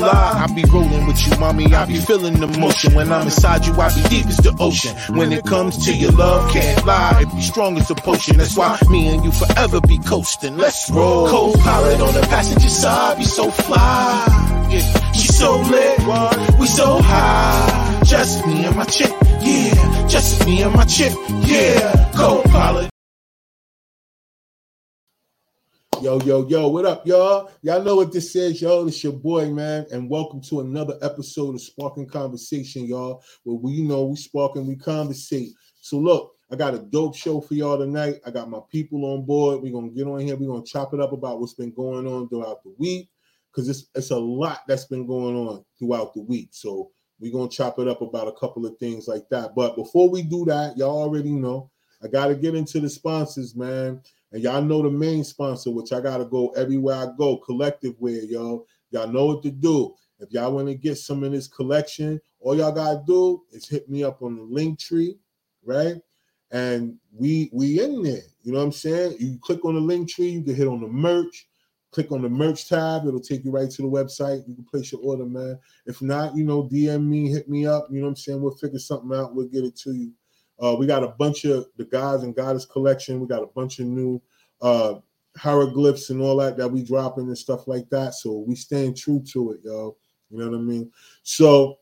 lie. I be rolling with you, mommy. I be feeling the motion. When I'm inside you, I be deep as the ocean. When it comes to your love, can't lie. It be strong as a potion. That's why me and you forever be coasting. Let's roll. Co-pilot on the passenger side, be so fly. Yeah, she so lit, we so high. Just me and my chick, yeah. Just me and my chick, yeah. Co-pilot. Yo, yo, yo, what up, y'all? Y'all know what this is, yo. It's your boy, man, and welcome to another episode of Spark-N-Conversation, y'all. Where we, know, we spark and we conversate. So, look, I got a dope show for y'all tonight. I got my people on board. We're gonna get on here. We're gonna chop it up about what's been going on throughout the week because it's it's a lot that's been going on throughout the week. So we're gonna chop it up about a couple of things like that. But before we do that, y'all already know I gotta get into the sponsors, man. And y'all know the main sponsor, which I gotta go everywhere I go, collective wear, y'all. Y'all know what to do. If y'all want to get some in this collection, all y'all gotta do is hit me up on the Linktree, right? And we we in there. You know what I'm saying? You click on the Linktree, you can hit on the merch, click on the merch tab, it'll take you right to the website. You can place your order, man. If not, you know, DM me, hit me up. You know what I'm saying? We'll figure something out, we'll get it to you. Uh, we got a bunch of the guys and goddess collection. We got a bunch of new uh, hieroglyphs and all that that we dropping and stuff like that. So we staying true to it, yo. You know what I mean? So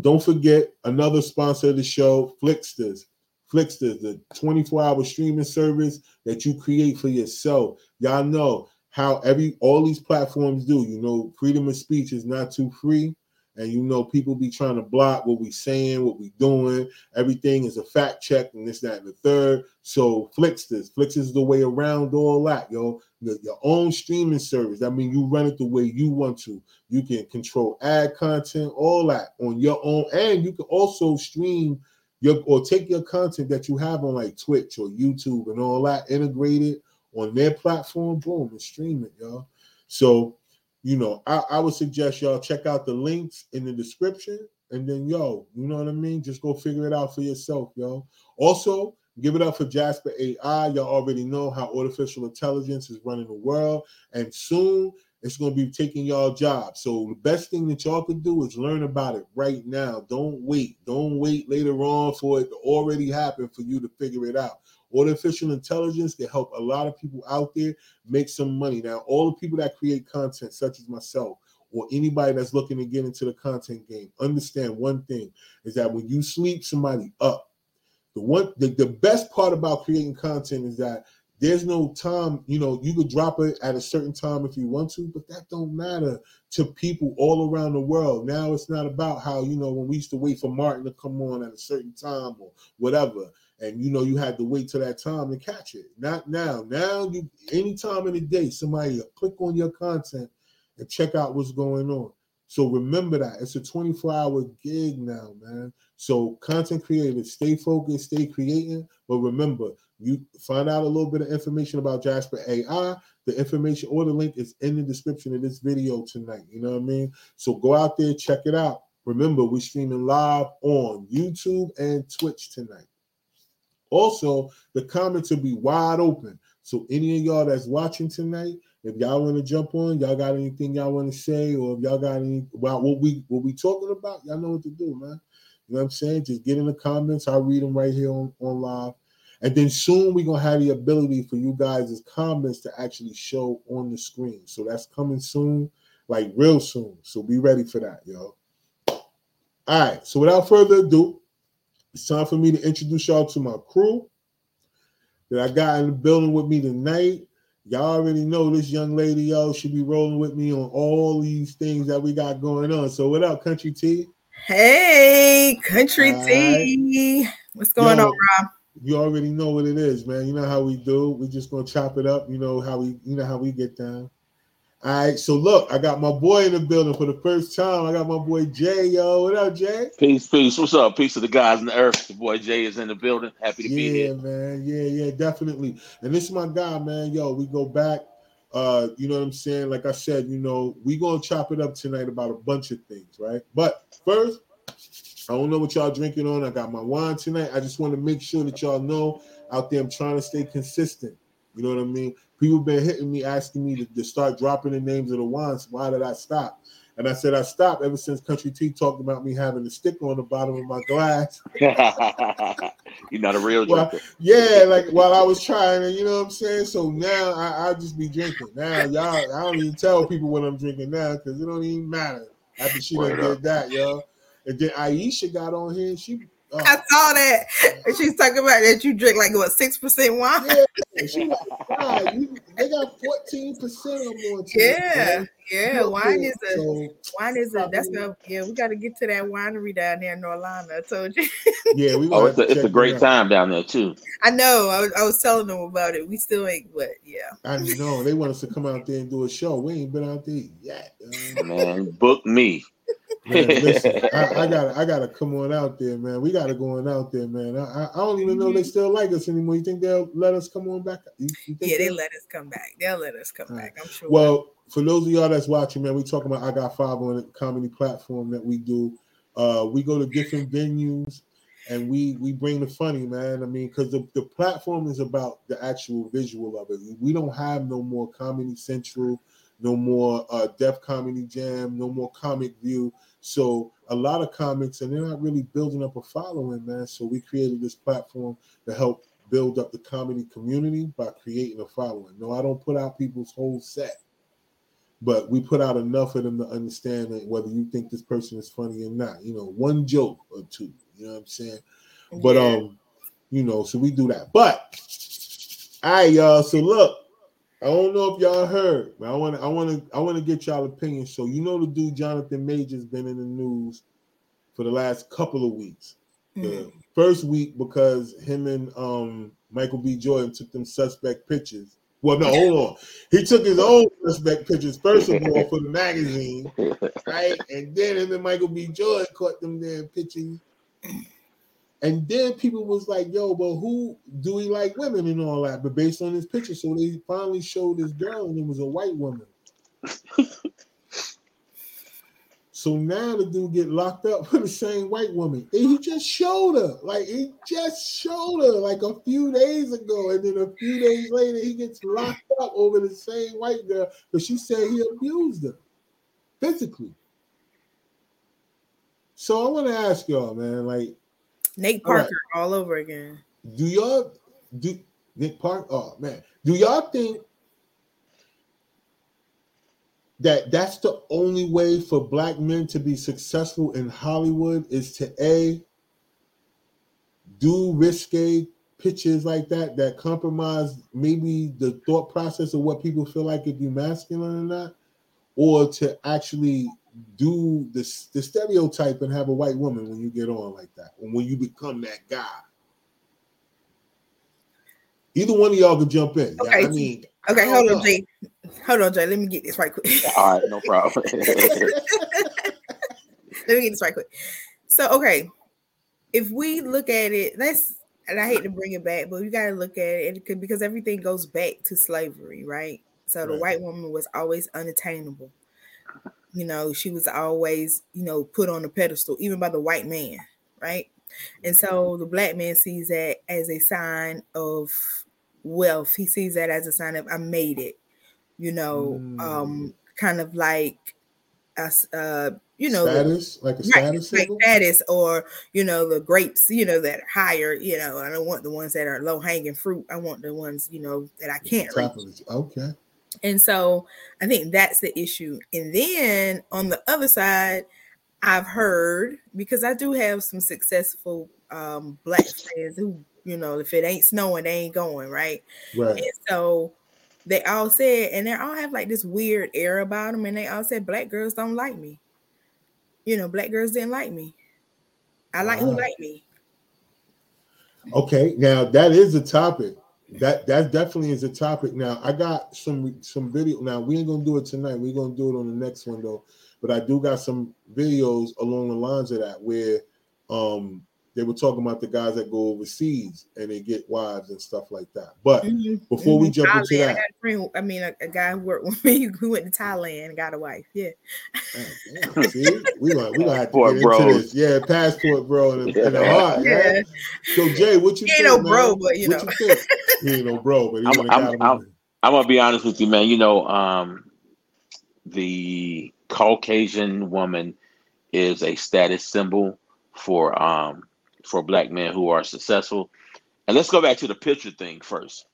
don't forget another sponsor of the show, Flixsters. Flixsters, the 24-hour streaming service that you create for yourself. Y'all know how every all these platforms do. You know, freedom of speech is not too free and you know people be trying to block what we saying, what we doing. Everything is a fact check and this, that, and the third. So Flixsters, Flix is the way around all that, yo. Your, your own streaming service. I mean, you run it the way you want to. You can control ad content, all that on your own, and you can also stream your or take your content that you have on like Twitch or YouTube and all that, integrate it on their platform, boom, and stream it, y'all. So you know, I, I would suggest y'all check out the links in the description. And then, yo, you know what I mean? Just go figure it out for yourself, yo. Also, give it up for Jasper AI. Y'all already know how artificial intelligence is running the world. And soon it's going to be taking y'all jobs. So the best thing that y'all can do is learn about it right now. Don't wait. Don't wait later on for it to already happen for you to figure it out. Artificial intelligence can help a lot of people out there make some money. Now, all the people that create content, such as myself, or anybody that's looking to get into the content game, understand one thing is that when you sleep somebody up, the one the, the best part about creating content is that there's no time, you know, you could drop it at a certain time if you want to, but that don't matter to people all around the world. Now it's not about how, you know, when we used to wait for Martin to come on at a certain time or whatever and you know you had to wait till that time to catch it. Not now. Now you any time in the day, somebody click on your content and check out what's going on. So remember that it's a 24-hour gig now, man. So content creators, stay focused, stay creating, but remember, you find out a little bit of information about Jasper AI. The information or the link is in the description of this video tonight. You know what I mean? So go out there, check it out. Remember, we're streaming live on YouTube and Twitch tonight. Also, the comments will be wide open. So any of y'all that's watching tonight, if y'all want to jump on, y'all got anything y'all want to say, or if y'all got any about what we what we talking about, y'all know what to do, man. You know what I'm saying? Just get in the comments. I'll read them right here on, on live. And then soon we're gonna have the ability for you guys' comments to actually show on the screen. So that's coming soon, like real soon. So be ready for that, yo. All right. So without further ado, it's time for me to introduce y'all to my crew that I got in the building with me tonight. Y'all already know this young lady, y'all should be rolling with me on all these things that we got going on. So, what up, Country T? Hey, Country all T. Right. What's going Yo, on, Rob? You already know what it is, man. You know how we do. We're just gonna chop it up. You know how we, you know how we get down. All right, so look, I got my boy in the building for the first time. I got my boy Jay, yo. What up, Jay? Peace, peace. What's up? Peace to the guys in the earth. The boy Jay is in the building. Happy to yeah, be here. Yeah, man. Yeah, yeah, definitely. And this is my guy, man. Yo, we go back. Uh, you know what I'm saying? Like I said, you know, we gonna chop it up tonight about a bunch of things, right? But first, I don't know what y'all drinking on. I got my wine tonight. I just want to make sure that y'all know out there, I'm trying to stay consistent. You know what I mean? People been hitting me asking me to, to, start dropping the names of the wines. Why did I stop? And I said I stopped ever since Country T talked about me having a sticker on the bottom of my glass. You're not a real Well, drinker. Yeah, like while I was trying you know what I'm saying? So now I, I just be drinking. Now y'all, I don't even tell people what I'm drinking now because it don't even matter. After she done did that, yo. And then Aisha got on here and she uh, I saw that. And she's talking about that you drink like what six percent wine. yeah, she like, you, they got 14% or more. to it, Yeah, yeah. Wine is a So, wine is a that's a yeah. We got to get to that winery down there in North Carolina. I told you. yeah, we Oh, gonna it's a, have to it's a great it out. time down there too. I know. I was, I was telling them about it. We still ain't, but yeah. I know they want us to come out there and do a show. We ain't been out there yet. Man, book me. Man, listen, I, I gotta, I gotta come on out there, man. We gotta go on out there, man. I, I, I don't even know they still like us anymore. You think they'll let us come on back? You, you think Yeah, they they'll- let us come back. They'll let us come All back. I'm sure. Well, for those of y'all that's watching, man, we talking about I got five on a comedy platform that we do. Uh, we go to different venues and we we bring the funny, man. I mean, because the, the platform is about the actual visual of it. We don't have no more Comedy Central, no more uh Def Comedy Jam, no more Comic View. So a lot of comics and they're not really building up a following, man. So we created this platform to help build up the comedy community by creating a following. No, I don't put out people's whole set, but we put out enough of them to understand that whether you think this person is funny or not. You know, one joke or two. You know what I'm saying? But Yeah. um, you know, so we do that. But all right, y'all. So look, I don't know if y'all heard, but I want to, I want to, I want to get y'all opinion. So you know, the dude Jonathan Majors been in the news for the last couple of weeks. The Mhm. first week because him and um Michael B. Jordan took them suspect pictures. Well, no, hold on. He took his own suspect pictures first of all for the magazine, right? And then him and Michael B. Jordan caught them there pictures. And then people was like, "Yo, but who do he like women and all that?" But based on his picture, so they finally showed this girl, and it was a white woman. so now the dude get locked up for the same white woman, and he just showed her, like he just showed her, like a few days ago, and then a few days later he gets locked up over the same white girl because she said he abused her physically. So I want to ask y'all, man, like. Nate All right. Parker all over again. Do y'all do Nick Park? Oh man, do y'all think that that's the only way for black men to be successful in Hollywood is to a do risque pitches like that that compromise maybe the thought process of what people feel like if you're masculine or not, or to actually do the, the stereotype and have a white woman when you get on like that, and when you become that guy. Either one of y'all can jump in. Yeah, Okay. I mean, Okay, I hold on. Jay. Hold on, Jay. Let me get this right quick. All right, no problem. Let me get this right quick. So, okay, if we look at it, let's, and I hate to bring it back, but we got to look at it it could- because everything goes back to slavery, right? So the Right. white woman was always unattainable. You know, she was always, you know, put on a pedestal, even by the white man, right? And so the black man sees that as a sign of wealth. He sees that as a sign of I made it. You know, um, kind of like us, uh, you know, the- status, like a right, status like symbol. status or you know the grapes you know that are higher you know i don't want the ones that are low hanging fruit i want the ones you know that i can't reach Top of it. Okay. And so i think that's the issue and then on the other side i've heard because i do have some successful um black friends who you know if it ain't snowing they ain't going right Right. and so they all said, and they all have like this weird air about them, and they all said black girls don't like me. You know, black girls didn't like me. I like who like me. Okay. Now that is a topic. That that definitely is a topic. Now I got some some video. Now we ain't gonna do it tonight. We're gonna do it on the next one though. But I do got some videos along the lines of that where um they were talking about the guys that go overseas and they get wives and stuff like that. But Mhm, before we mhm. jump into Thailand, I that, got a friend, I mean, a, a guy who worked with me who went to Thailand and got a wife. Yeah, Man, see, we gonna we gonna have to Passport get bros. into this. Yeah, passport, bro, in the, in the heart. Yeah. yeah. So Jay, what you He ain't think, no bro, but, you what know. you? He ain't no bro, but he I'm- have I'm- I'm- I'm gonna be honest with you, man. You know, um, the Caucasian woman is a status symbol for um for black men who are successful. And let's go back to the picture thing first.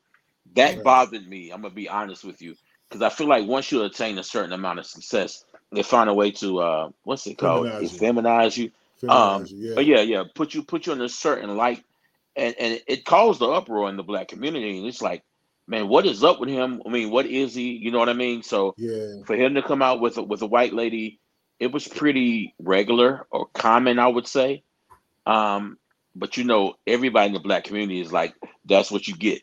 That Right. bothered me. I'm gonna be honest with you because I feel like once you attain a certain amount of success, they find a way to uh what's it called? Feminize you. Feminize you. Um, Feminize you, yeah. But yeah, yeah, put you put you in a certain light, and and it caused the uproar in the black community. And it's like, man, what is up with him? I mean, what is he? You know what I mean? So yeah. for him to come out with a, with a white lady, it was pretty regular or common, I would say. Um, but you know, everybody in the black community is like, that's what you get.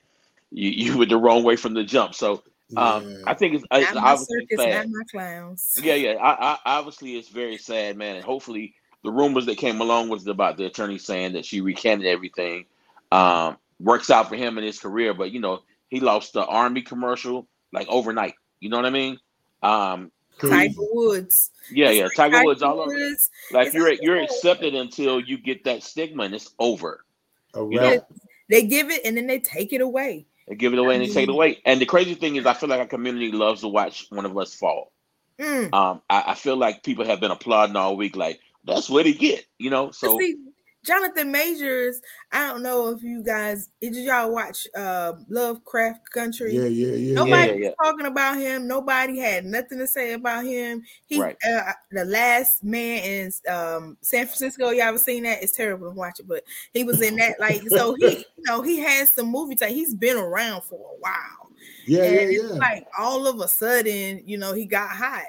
You you went the wrong way from the jump. So um, yeah. I think it's, it's Not my obviously circus, sad. not my clowns. Yeah, yeah. I, I, obviously, it's very sad, man. And hopefully, the rumors that came along was about the attorney saying that she recanted everything. Um, works out for him in his career, but you know, he lost the army commercial like overnight. You know what I mean? Um, Crazy. Tiger Woods. yeah, It's yeah. like Tiger Woods all over. Woods. Like you're you're oh. accepted until you get that stigma, and it's over. A you know, They give it and then they take it away. They give it away and they take it away. And the crazy thing is, I feel like our community loves to watch one of us fall. Mm. Um, I, I feel like people have been applauding all week, like that's what he get, you know. So see, Jonathan Majors, I don't know if you guys did y'all watch uh Lovecraft Country? Yeah, yeah, yeah. Nobody yeah, yeah. was talking about him. Nobody had nothing to say about him. He, Right. uh, the last man in um, San Francisco. Y'all ever seen that? It's terrible to watch it, but he was in that. Like, so he, you know, he has some movies time. He's been around for a while, Yeah, and yeah, it's yeah. like all of a sudden, you know, he got hot.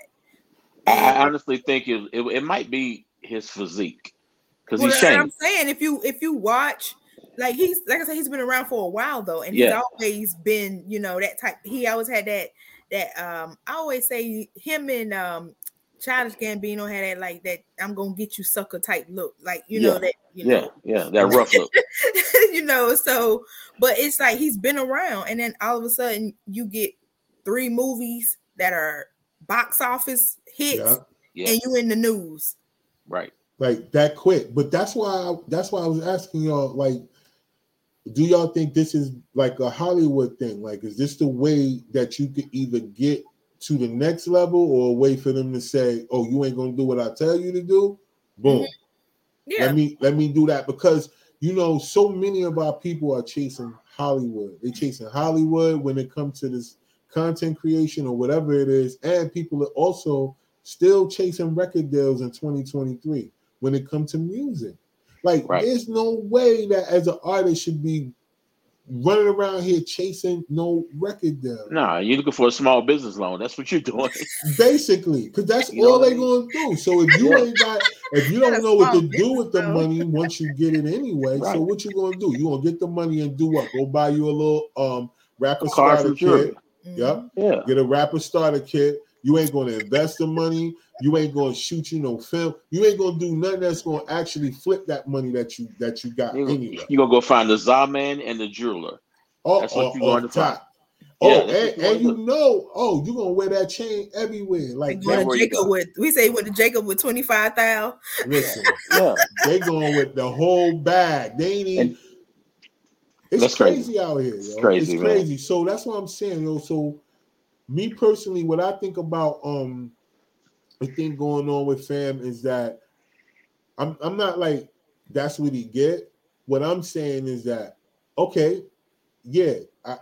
I, I honestly think it, it it might be his physique because Well, he's that's what I'm saying if you if you watch, like he's like I said, he's been around for a while though, and Yeah. he's always been, you know, that type. He always had that that um. I always say him and um, Childish Gambino had that like that. I'm gonna get you sucker type look, like you know that. You Yeah, know, yeah, that rough look. you know. So, but it's like he's been around, and then all of a sudden you get three movies that are box office hits, Yeah. Yeah, and you in the news. right. Like that quick. But that's why that's why I was asking y'all, like, do y'all think this is like a Hollywood thing? Like, is this the way that you could either get to the next level or wait for them to say, Oh, you ain't gonna do what I tell you to do? Boom. Mm-hmm. Yeah, Let me let me do that because you know so many of our people are chasing Hollywood. They chasing Hollywood when it comes to this content creation or whatever it is, and people are also still chasing record deals in 2023 when it comes to music. Like, Right. there's no way that as an artist should be running around here chasing no record deal. Nah, you're looking for a small business loan. That's what you're doing. Basically, because that's You know all what I they're gonna do. So if you ain't got, if you don't know what to do with the though. money once you get it anyway, Right. so what you gonna do? You gonna get the money and do what? Go buy you a little um rapper starter and kit. jewelry. Yep. Yeah, Get a rapper starter kit. You ain't gonna invest the money. You ain't gonna shoot you no film. You ain't gonna do nothing that's gonna actually flip that money that you that you got you anyway. you gonna go find the Zaman and the jeweler. Oh, That's what oh, you going oh, to find. top. Yeah, Oh, that's and, you and you know, oh, you gonna wear that chain everywhere. Like going that. To Jacob with we say with the Jacob with twenty five thousand. Listen, Yeah, they going with the whole bag. They ain't even. And- It's That's crazy, crazy. out here, yo. It's crazy, man. crazy. So that's what I'm saying, yo. So me personally, what I think about um the thing going on with fam is that I'm I'm not like that's what he get. What I'm saying is that okay, yeah, I,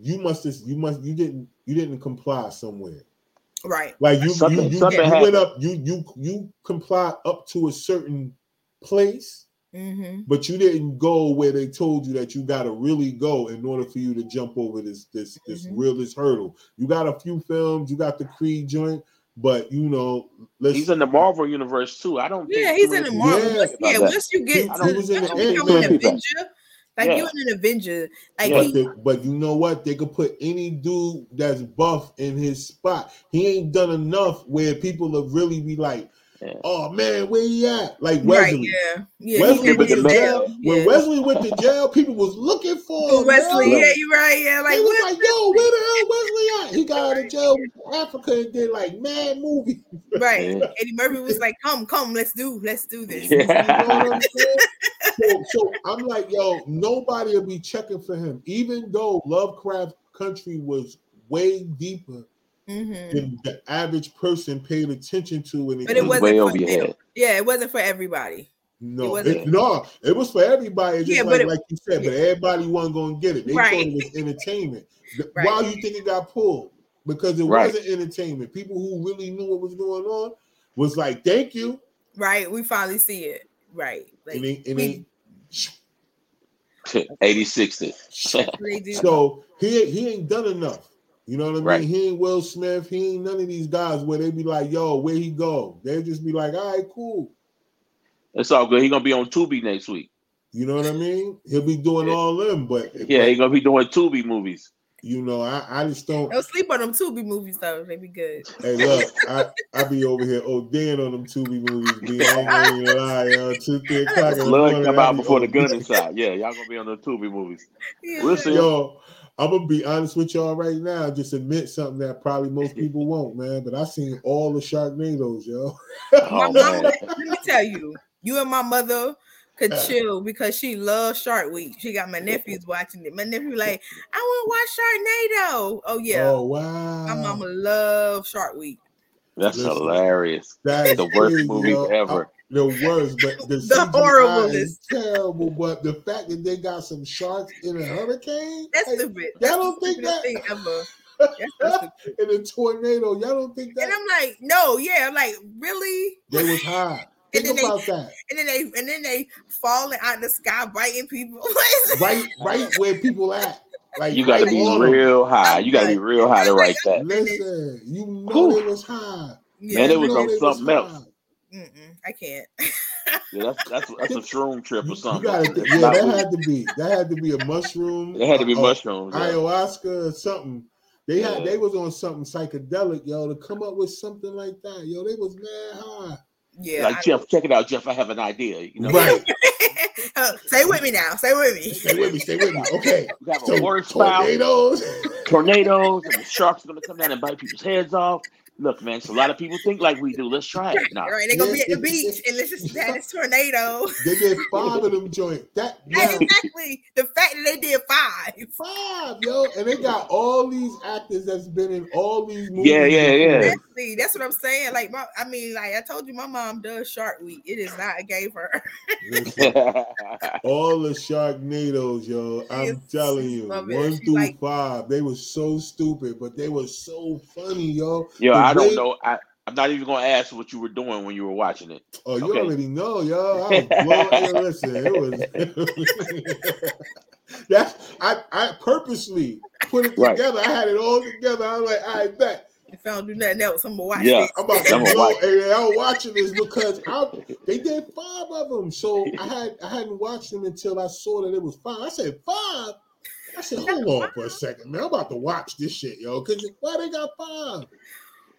you must have you must you didn't you didn't comply somewhere. Right. Like you you, Something- you, something you went up, you you you complied up to a certain place, Mm-hmm. but you didn't go where they told you that you gotta really go in order for you to jump over this this this Mhm. realest hurdle. You got a few films, you got the Creed joint, but you know, let's he's in the Marvel universe too. I don't. Yeah, think he's in the Marvel. Yeah. Once, yeah, He- about that. once you get he to was in once the you become an Avenger, like Yeah. you an Avenger, like Yeah. he, But, but you know what? They could put any dude that's buff in his spot. He ain't done enough where people have really be like, Yeah. "Oh man, where he at?" Like right, Wesley. yeah, yeah. Wesley went to jail. jail. When Yeah. Wesley went to jail, people was looking for For him. Wesley, yo. yeah, you're right, yeah, like they was like, "Yo, where the hell Wesley at?" He got out of jail in Africa and did like mad movie. Right. Yeah. Eddie Murphy was like, "Come, come, let's do, let's do this." You know what I'm saying? so, so I'm like, yo, nobody will be checking for him, even though Lovecraft Country was way deeper Mhm. than the average person paid attention to when it But it wasn't way for over your head. Yeah, it wasn't for everybody. No, wasn't- it, no, it was for everybody. It's just Yeah, but like, it- like you said, but everybody wasn't going to get it. They Right. thought it was entertainment. Th- Right. Why you think it got pulled? Because it Right. wasn't entertainment. People who really knew what was going on was like, "Thank you," Right. We finally see it. Right. Like, and they, and we- they, 86 it. so he he ain't done enough. You know what I mean? Right. He ain't Will Smith. He ain't none of these guys where they be like, "Yo, where he go?" They just be like, "All right, cool." It's all good. He gonna be on Tubi next week. You know what I mean? He'll be doing Yeah. all them, but Yeah, but, he gonna be doing Tubi movies. you know, I, I just don't. Don't sleep on them Tubi movies though. They be good. Hey, look, I, I be over here ODing on them Tubi movies. B. I ain't gonna even lie, yo. Two, three o'clock in the Blood morning, come out be before the gun inside. Yeah, y'all gonna be on the Tubi movies. Yeah. We'll see. Yo, I'm gonna be honest with y'all right now. Just admit something that probably most people won't, man. But I seen all the Sharknadoes, yo. My Oh mom, man. let me tell you, you and my mother could uh. chill because she loves Shark Week. She got my oh. nephews watching it. My nephew like, I want to watch Sharknado. Oh yeah, Oh wow. my mama love Shark Week. That's Listen. hilarious. That's The worst crazy, movie yo. ever. I- the worst, but the, The CGI horribleness. is terrible. But the fact that they got some sharks in a hurricane, That's hey, stupid. y'all don't think that- thing ever. That's so stupid. in a tornado, y'all don't think that And I'm like, no, yeah, I'm like, really? they was high. And Think then they- about that. And then they and then they falling out of the sky, biting people. Right, right where people at. Like You gotta be on 'em. real high. You gotta be real high to write that. Listen, you know Whew. they was high. yeah, Man, it was on something else. mm-mm, I can't. Yeah, that's that's that's a shroom trip You, or you something. gotta, yeah, that had to be that had to be a mushroom. It had to be mushrooms. yeah. ayahuasca or something. They had Yeah. they was on something psychedelic, yo, to come up with something like that. Yo, they was mad high. Yeah. Like I- Jeff, check it out, Jeff. I have an idea. You know, Right. Uh, stay with me now. Stay with me. Stay with me, stay with me. Okay. we have a So water spout, tornadoes. tornadoes, and the sharks are gonna come down and bite people's heads off. Look, man, so a lot of people think like we do. Let's try it. No, Right, they're gonna be at the beach and let's just have this tornado. they did five of them joints. That And yeah, exactly the fact that they did five. five, yo. And they got all these actors that's been in all these movies. Yeah, yeah, yeah. before. Exactly. That's what I'm saying. Like, my, I mean, like I told you, my mom does Shark Week. It is not a game for her. Listen, all the Sharknadoes, yo. I'm Yes, telling you, one through like- five, they were so stupid, but they were so funny, yo. Yo, The I don't know. I, I'm not even gonna ask what you were doing when you were watching it. Oh, you Okay. already know, yo. I was blown. listen, it was. That's I. I purposely put it Right. together. I had it all together. I was like, I bet If I don't do nothing else, I'm gonna watch Yeah. this. I'm about to I'm gonna blow. watch And I was watching this because I, they did five of them. So I had I hadn't watched them until I saw that it was five. I said five. I said, hold on for a second, man. I'm about to watch this shit, yo. Cause why they got five?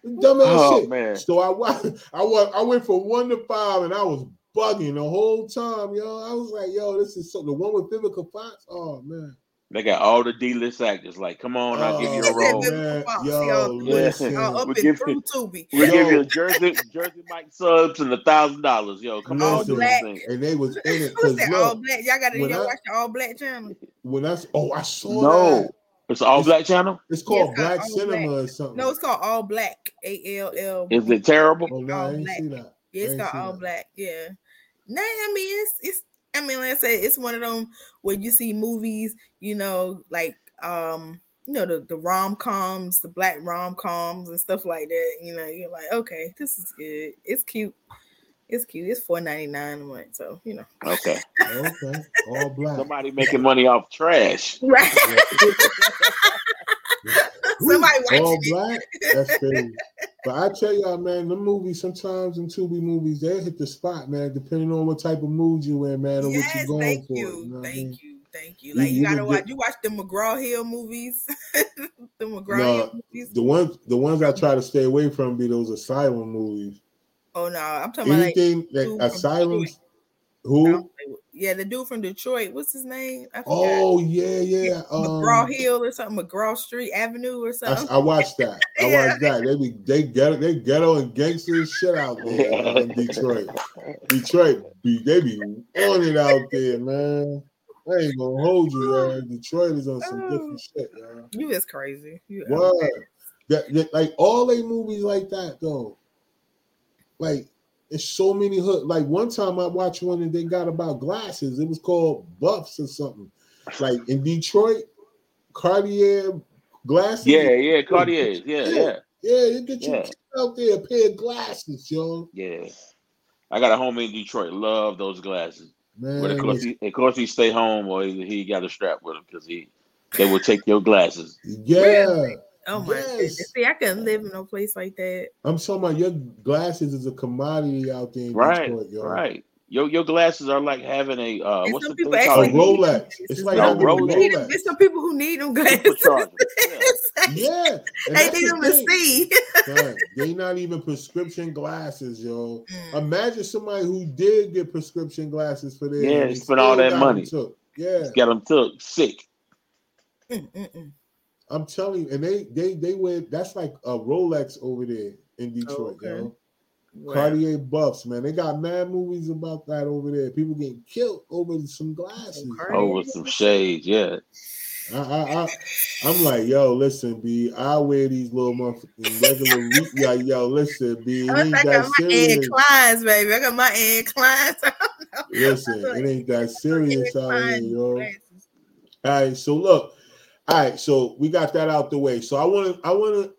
Dumbass Oh shit. man, So I wa- I wa- I went from one to five, and I was bugging the whole time, yo. I was like, yo, this is so the one with Vivica Fox. Oh man, they got all the D-list actors. Like, come on, I'll give you a Oh, role. man. Fox, Yo, y'all. listen. All up We'll and give through you- Tubi. We'll Yo. give you a Jersey Jersey Mike subs and a thousand dollars. Yo, come on, do Listen. this thing. and they was in it Who's because that? All black. Y'all got to y'all I- watch the all black channel. when I s- oh I saw No, that. It's an all black channel. It's called it's Black Cinema Black. or something. No, it's called all black. A L L. Is it terrible? oh no, All I didn't Black. that. Yeah, it's called all that. black. Yeah. Nah, I mean it's it's I mean, like I said, it's one of them where you see movies, you know, like um, you know, the, the rom coms, the black rom coms and stuff like that. You know, you're like, okay, this is good. It's cute. It's cute. It's four ninety nine a month. So, you know. Okay, Okay, all black. somebody making money off trash. Right. Somebody all watching it. black. That's crazy. But I tell y'all, man, the movies sometimes in Tubi movies they hit the spot, man. Depending on what type of mood you're in, man, or what you're going thank for. you. you know what I thank mean? you. Thank you. You- Like you, you gotta watch get- you watch the McGraw Hill movies. the McGraw No, Hill movies. The ones, the ones I try to stay away from be those asylum movies. Oh no, I'm talking about like Anything dude like asylums. Detroit. Who? Yeah, the dude from Detroit. What's his name? I. Oh yeah, yeah. McGraw Um, Hill or something, McGraw Street Avenue or something. I watched that. I Yeah. watched that. They be they ghetto, they ghetto and gangster shit out there in Detroit. Detroit be they be on it out there, man. I ain't gonna hold you, man. Detroit is on some different shit, man. you is crazy. You What? That, that like all they movies like that though. Like it's so many hood. Like one time I watched one and they got about glasses. It was called Buffs or something. Like in Detroit, Cartier glasses. Yeah, yeah, Cartier. Yeah, yeah. Yeah, you get your Yeah. out there a pair of glasses, yo. Yeah. I got a homie in Detroit. Love those glasses. Man, But of course, he, of course, he stay home or he, he got a strap with him because he they will take your glasses. yeah. Really? Oh my Yes. goodness. See, I couldn't live in no place like that. I'm talking about your glasses is a commodity out there in Right, Detroit, yo. right. Your your glasses are like having a uh, And what's some the people thing called? need Rolex. them It's like No, having a Rolex. Need 'em. Rolex. There's some people who need them glasses. Yeah. Yeah. They need the them to see. Son, they not even prescription glasses, yo. Mm. Imagine somebody who did get prescription glasses for their Yeah, they spent all that money. them took. Yeah, Got them took sick. Mm, mm, mm. I'm telling you, and they they they wear that's like a Rolex over there in oh, Detroit, Okay. yo. Wow. Cartier buffs, man. They got mad movies about that over there. People getting killed over some glasses. Cartier. Oh, some shades. Yeah. I, I, I, I'm like, yo, listen, B. I wear these little motherfucking regular. re- yeah, yo, listen, B. It ain't I that got my Anne serious. Kleins, baby. I got my Anne Kleins. Listen, it ain't that serious out here, yo. All right, so look, all right, so we got that out the way. So I want to, I want to.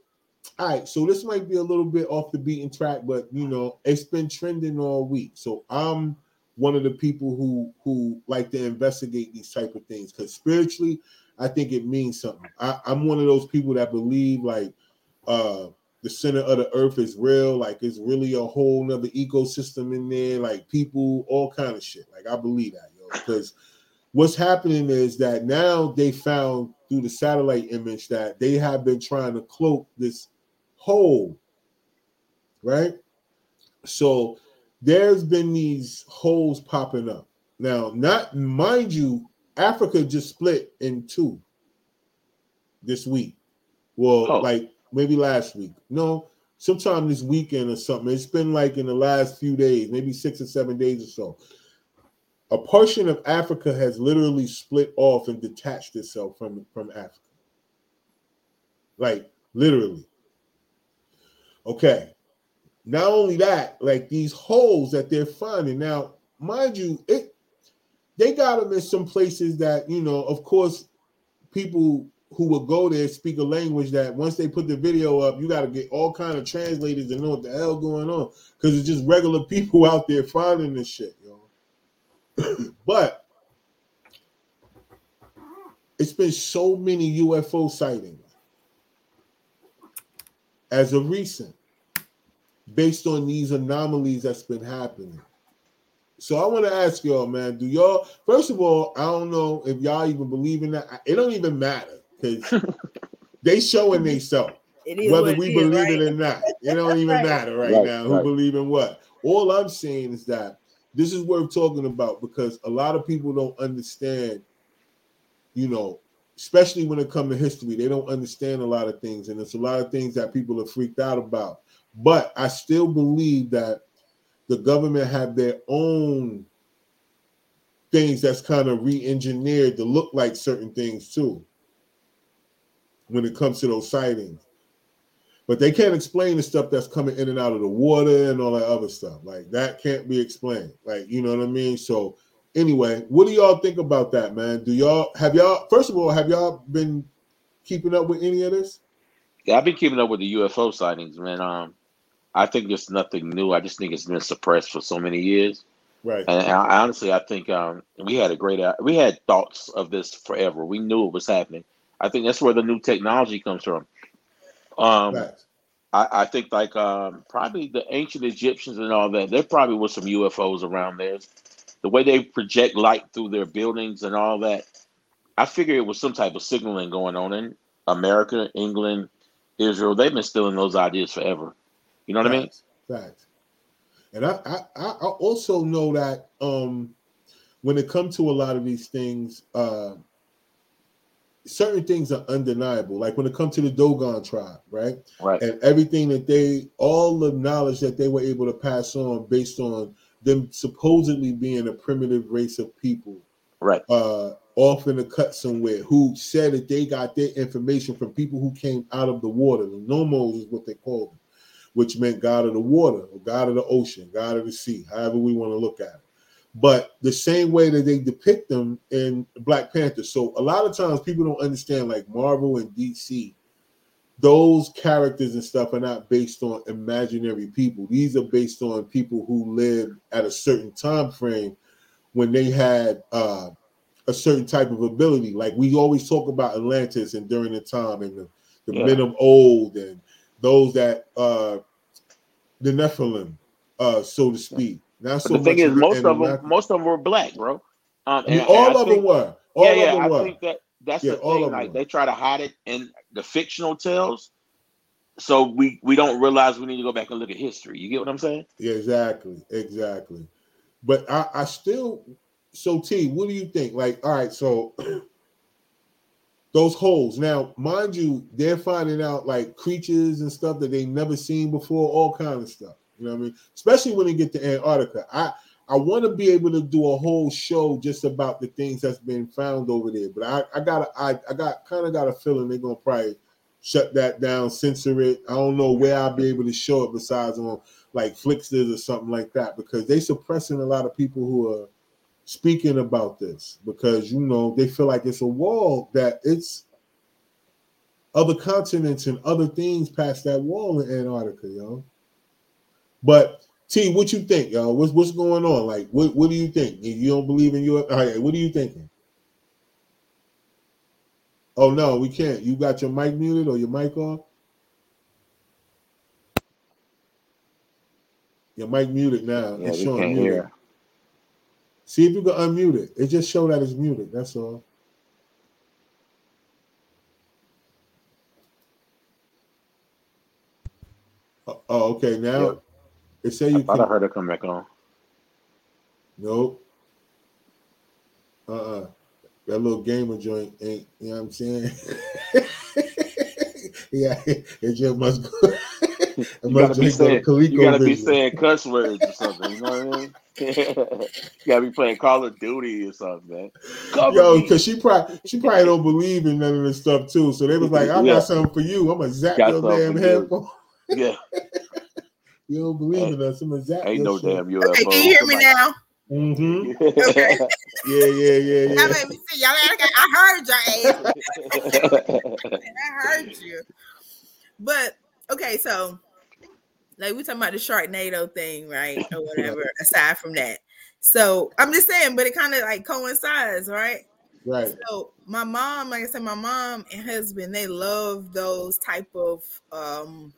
All right, so this might be a little bit off the beaten track, but you know, it's been trending all week. So I'm one of the people who who like to investigate these type of things because spiritually, I think it means something. I, I'm one of those people that believe like uh the center of the earth is real, like it's really a whole nother ecosystem in there, like people, all kind of shit. Like I believe that, yo, because what's happening is that now they found through the satellite image that they have been trying to cloak this hole, right? So there's been these holes popping up. Now, not mind you, Africa just split in two this week. Well, Oh. like maybe last week. No, sometime this weekend or something. It's been like in the last few days, maybe six or seven days or so. A portion of Africa has literally split off and detached itself from from Africa. Like literally. Okay. Not only that, like these holes that they're finding now, mind you, it they got them in some places that you know, of course, people who will go there speak a language that once they put the video up, you got to get all kind of translators to know what the hell going on because it's just regular people out there finding this shit. But it's been so many UFO sightings as of recent, based on these anomalies that's been happening. So I want to ask y'all, man, do y'all first of all, I don't know if y'all even believe in that. It don't even matter because they showing they self, whether we it is, believe right? it or not. It don't even Right. matter right, Right, now who believe in what. All I'm saying is that this is worth talking about because a lot of people don't understand, you know, especially when it comes to history, they don't understand a lot of things, and it's a lot of things that people are freaked out about. But I still believe that the government have their own things that's kind of re-engineered to look like certain things too when it comes to those sightings but they can't explain the stuff that's coming in and out of the water and all that other stuff like that can't be explained like you know what i mean so anyway what do y'all think about that man do y'all have y'all first of all have y'all been keeping up with any of this Yeah, I've been keeping up with the UFO sightings, man. Um, I think there's nothing new. I just think it's been suppressed for so many years. right And I, honestly, I think um, we had a great, we had thoughts of this forever. We knew it was happening. I think that's where the new technology comes from. Um, Facts. I, I think like um, probably the ancient Egyptians and all that. There probably was some UFOs around there. The way they project light through their buildings and all that. I figure it was some type of signaling going on in America, England, Israel. They've been stealing those ideas forever. You know what I mean? Facts. Facts. And I, I, I I also know that um, when it comes to a lot of these things, uh, certain things are undeniable. Like when it comes to the Dogon tribe, right? Right. And everything that they, all the knowledge that they were able to pass on based on them supposedly being a primitive race of people, Right. uh, off in the cut somewhere who said that they got their information from people who came out of the water. The Nommos is what they called them, which meant God of the water, or God of the ocean, God of the sea, however we want to look at it. But the same way that they depict them in Black Panther. So a lot of times people don't understand, like Marvel and DC, those characters and stuff are not based on imaginary people. These are based on people who lived at a certain time frame when they had uh, a certain type of ability. Like we always talk about Atlantis and during the time and the, the Yeah. men of old and those that uh the Nephilim, uh, so to speak. Not But so the thing is, most of them, most of them were black, bro. Um, and- and all I of them were. All yeah, of yeah. them I were. think that that's Yeah, the thing. Like they try to hide it in the fictional tales, so we we don't realize we need to go back and look at history. You get what I'm saying? Yeah, exactly, exactly. But I, I still so T, what do you think? Like, all right, so those holes. Now, mind you, they're finding out like creatures and stuff that they've never seen before, all kind of stuff. You know what I mean? Especially when they get to Antarctica. I I want to be able to do a whole show just about the things that's been found over there. But I, I got I, I got kind of got a feeling they're gonna probably shut that down, censor it. I don't know where I'll be able to show it besides on like Flixsters or something like that because they suppressing a lot of people who are speaking about this because you know they feel like it's a wall that it's other continents and other things past that wall in Antarctica, yo. But T, what you think, yo? What's what's going on? Like, what what do you think? You don't believe in your? Right, what are you thinking? Oh no, we can't. You got your mic muted or your mic off? Your mic muted now. Yeah, it's showing muted. hear. See if you can unmute it. It just showed that it's muted. That's all. Oh, oh, okay. Now It say I you thought I heard her come back on. Nope. Uh uh That little gamer joint ain't, you know what I'm saying? yeah, it just must go. it You gotta be just go to saying, you gotta be saying cuss words or something. You know what I mean? you gotta be playing Call of Duty or something, man. Cover Yo, because she probably she probably don't believe in none of this stuff too. So they was like, I Yeah. got something for you. I'm gonna zap Got your damn headphone. Yeah, You don't believe in us. I'm gonna ain't no shit. damn UFO. Okay, can you hear me now? Mm-hmm. Okay. Yeah, yeah, yeah, Y'all yeah. made me see. Y'all like, I heard your ass. I heard you. But okay, so like we talking about the Sharknado thing, right? Or whatever. aside from that. So I'm just saying, but it kind of like coincides, right? Right. So my mom, like I said, my mom and husband, they love those type of um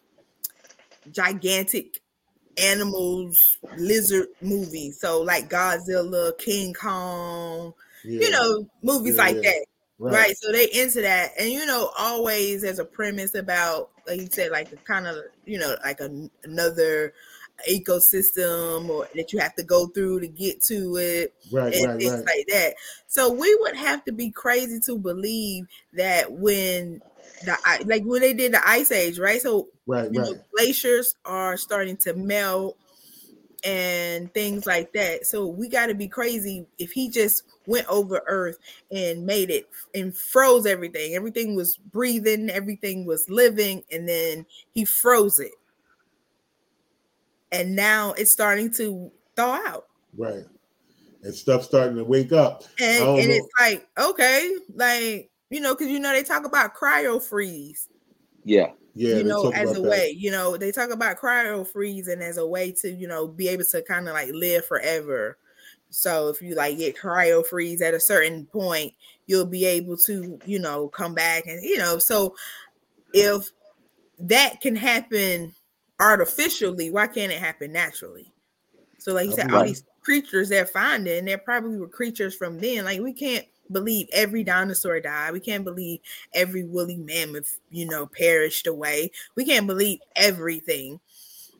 gigantic animals, lizard movies. So like Godzilla, King Kong, Yeah. you know, movies Yeah, like that. Right. So they into that. And you know, always there's a premise about, like you said, like a kind of, you know, like a, another ecosystem or that you have to go through to get to it Right, and right, things right. like that. So we would have to be crazy to believe that when the like when they did the ice age, right? So Right, right. know, glaciers are starting to melt and things like that. So we got to be crazy if he just went over Earth and made it and froze everything. Everything was breathing, everything was living, and then he froze it. And now it's starting to thaw out. Right. And stuff starting to wake up. And and it's like, okay, like you know, because you know they talk about cryo freeze. yeah, Yeah, you know, as a that. way, you know, they talk about cryo freezing as a way to, you know, be able to kind of like live forever. So if you like get cryo freeze at a certain point, you'll be able to, you know, come back and you know, so if that can happen artificially, why can't it happen naturally? So like you said, all these creatures they're finding, they're probably were creatures from then. Like we can't believe every dinosaur died. We can't believe every woolly mammoth, you know, perished away. We can't believe everything,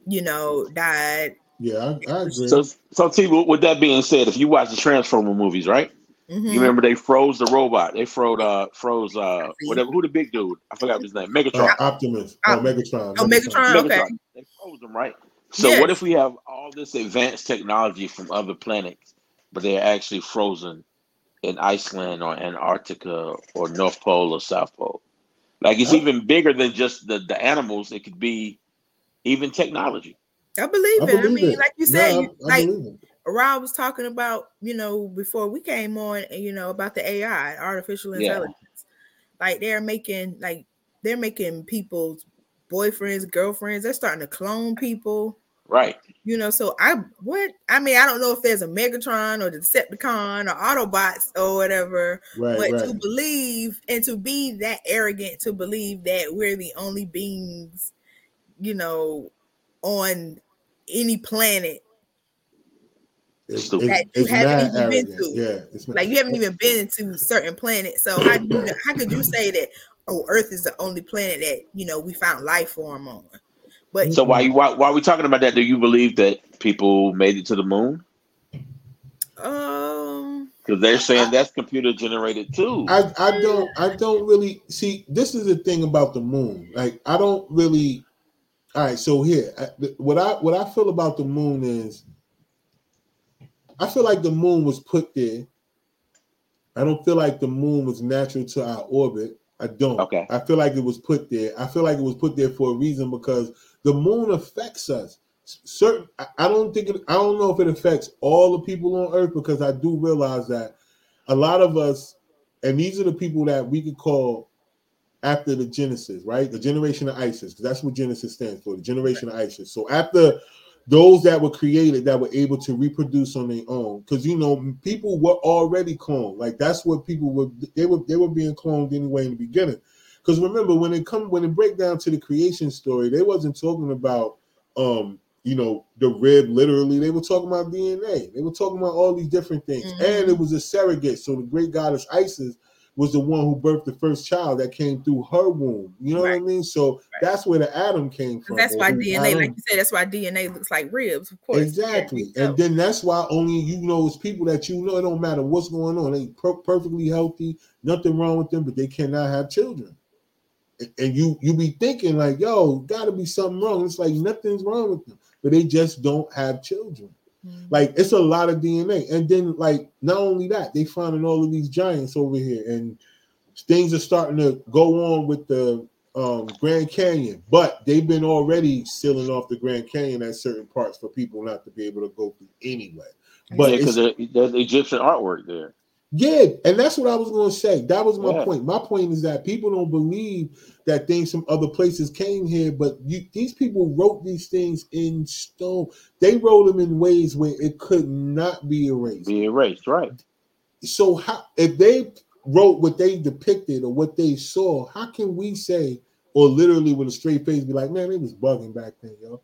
you know, died. Yeah, I, I agree. So, so T, with with that being said, if you watch the Transformer movies, right? Mhm. You remember they froze the robot. They froze, uh, froze, uh, whatever. Who the big dude? I forgot his name. Megatron. Uh, Optimus. Oh, Megatron. Oh, Megatron. okay. Megatron. They froze them, right? So Yes. what if we have all this advanced technology from other planets, but they're actually frozen in Iceland or Antarctica or North Pole or South Pole. Like it's even bigger than just the, the animals. It could be even technology. I believe it. I believe mean, it. like you No, said, I- I like believe. Rob was talking about, you know, before we came on, you know, about the AI, artificial Yeah. intelligence. Like they're making, like they're making people's boyfriends, girlfriends. They're starting to clone people. Right. You know, so I what I mean, I don't know if there's a Megatron or Decepticon or Autobots or whatever, Right, but to believe and to be that arrogant to believe that we're the only beings, you know, on any planet It's, Stupid. it's, That you it's haven't mad even been to. Yeah, it's like you haven't even been to certain planets. So how do you how could you say that oh Earth is the only planet that you know we found life form on? But So why you why, why are we talking about that? Do you believe that people made it to the moon? um Because they're saying that's computer generated too. I, I don't I don't really see this is the thing about the moon. Like I don't really all right, so here I, what I what I feel about the moon is I feel like the moon was put there. I don't feel like the moon was natural to our orbit. I don't. Okay. I feel like it was put there. I feel like it was put there for a reason because the moon affects us. Certain, I- don't think it. I don't know if it affects all the people on Earth because I do realize that a lot of us, and these are the people that we could call after the Genesis, right? The generation of Isis, because that's what Genesis stands for, the generation of Isis. So after those that were created that were able to reproduce on their own, because you know people were already cloned. Like that's what people were. They were they were being cloned anyway in the beginning. Because remember when it come when it break down to the creation story, they wasn't talking about um you know the rib literally. They were talking about DNA. They were talking about all these different things, Mhm. and it was a surrogate. So the great goddess Isis was the one who birthed the first child that came through her womb. You know what I mean? So that's where the Adam came from. that's why DNA, Adam- like you said, that's why DNA looks like ribs, of course. Exactly. Yeah, And then that's why only you know it's people that you know it don't matter what's going on. They per- perfectly healthy, nothing wrong with them, but they cannot have children. And- And you you be thinking like, yo, gotta be something wrong. It's like nothing's wrong with them, but they just don't have children. Mhm. Like it's a lot of DNA. And then like not only that, they finding all of these giants over here, and things are starting to go on with the um, Grand Canyon, but they've been already sealing off the Grand Canyon at certain parts for people not to be able to go through anyway. But yeah, it's, because there's Egyptian artwork there. Yeah, and that's what I was going to say. That was my Yeah. point. My point is that people don't believe that things from other places came here, but you, these people wrote these things in stone. They wrote them in ways where it could not be erased. Be erased, right? so how if they wrote what they depicted or what they saw, how can we say or literally with a straight face be like, man, it was bugging back then, yo.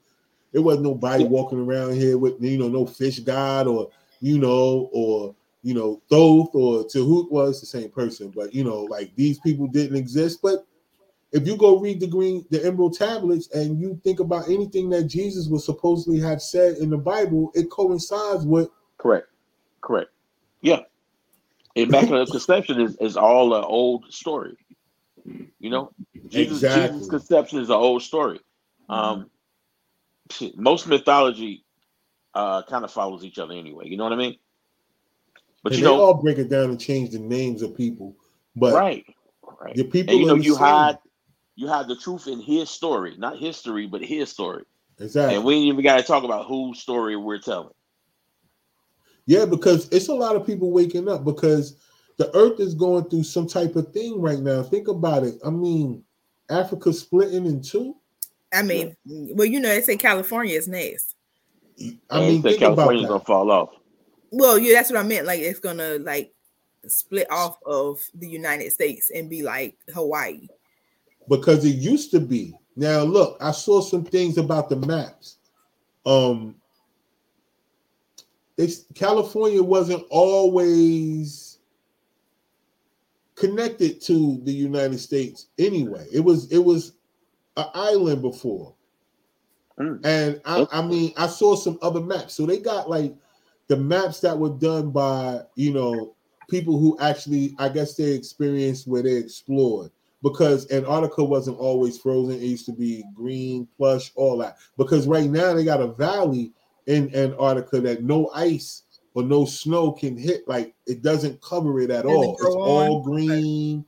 There wasn't nobody Yeah. walking around here with you know no fish god or you know or you know Thoth or Tehuti was the same person, but you know like these people didn't exist. But if you go read the green the emerald tablets and you think about anything that Jesus was supposedly have said in the Bible, it coincides with Correct. Correct. Yeah. Immaculate Conception is, is all an old story. You know, Jesus, Exactly. Jesus' conception is an old story. Um, most mythology uh, kind of follows each other anyway. You know what I mean? But and you they know, all break it down and change the names of people. But right, right. the people And you know, you same. hide you hide the truth in his story, not history, but his story. exactly. And we ain't even got to talk about whose story we're telling. yeah, because it's a lot of people waking up because the earth is going through some type of thing right now. Think about it. I mean, Africa splitting in two. I mean, well, you know, they say California is next. I mean, say think California's gonna fall off. Well, yeah, that's what I meant. Like it's gonna like split off of the United States and be like Hawaii. because it used to be. Now look, I saw some things about the maps. Um they, California wasn't always connected to the United States anyway. It was it was an island before. Mm. And I, I mean, I saw some other maps. So they got like the maps that were done by, you know, people who actually, I guess they experienced where they explored because Antarctica wasn't always frozen. It used to be green, plush, all that. Because right now they got a valley in Antarctica that no ice or no snow can hit. Like it doesn't cover it at Doesn't all. It's grow all green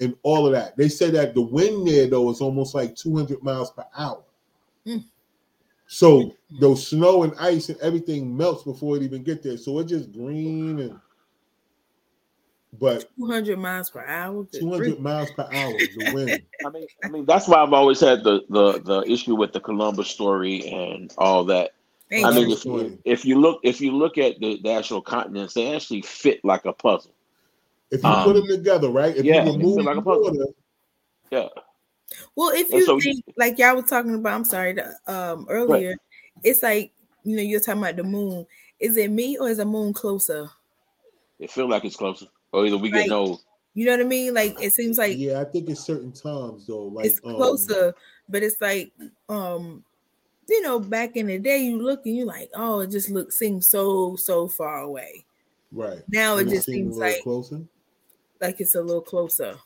and all of that. They said that the wind there though is almost like 200 miles per hour. Mm. So those snow and ice and everything melts before it even get there. So it's just green and but 200 miles per hour. 200 miles per hour the wind. I mean, I mean that's why I've always had the the the issue with the Columbus story and all that. Thank I mean, if you, if you look if you look at the, the actual continents, they actually fit like a puzzle. If you Um, put them together, right? If yeah, you remove like a puzzle. water, Yeah, Well, if you so- think like y'all was talking about, I'm sorry, um, earlier, it's like you know you're talking about the moon. Is it me or is the moon closer? it feel like it's closer, or either we get Right. no. You know what I mean? Like it seems like yeah, I think it's certain times though. Like it's um, closer, but it's like um, you know, back in the day, you look and you like, oh, it just looks seems so so far away. right. Now it And just seems a little like closer. like it's a little closer.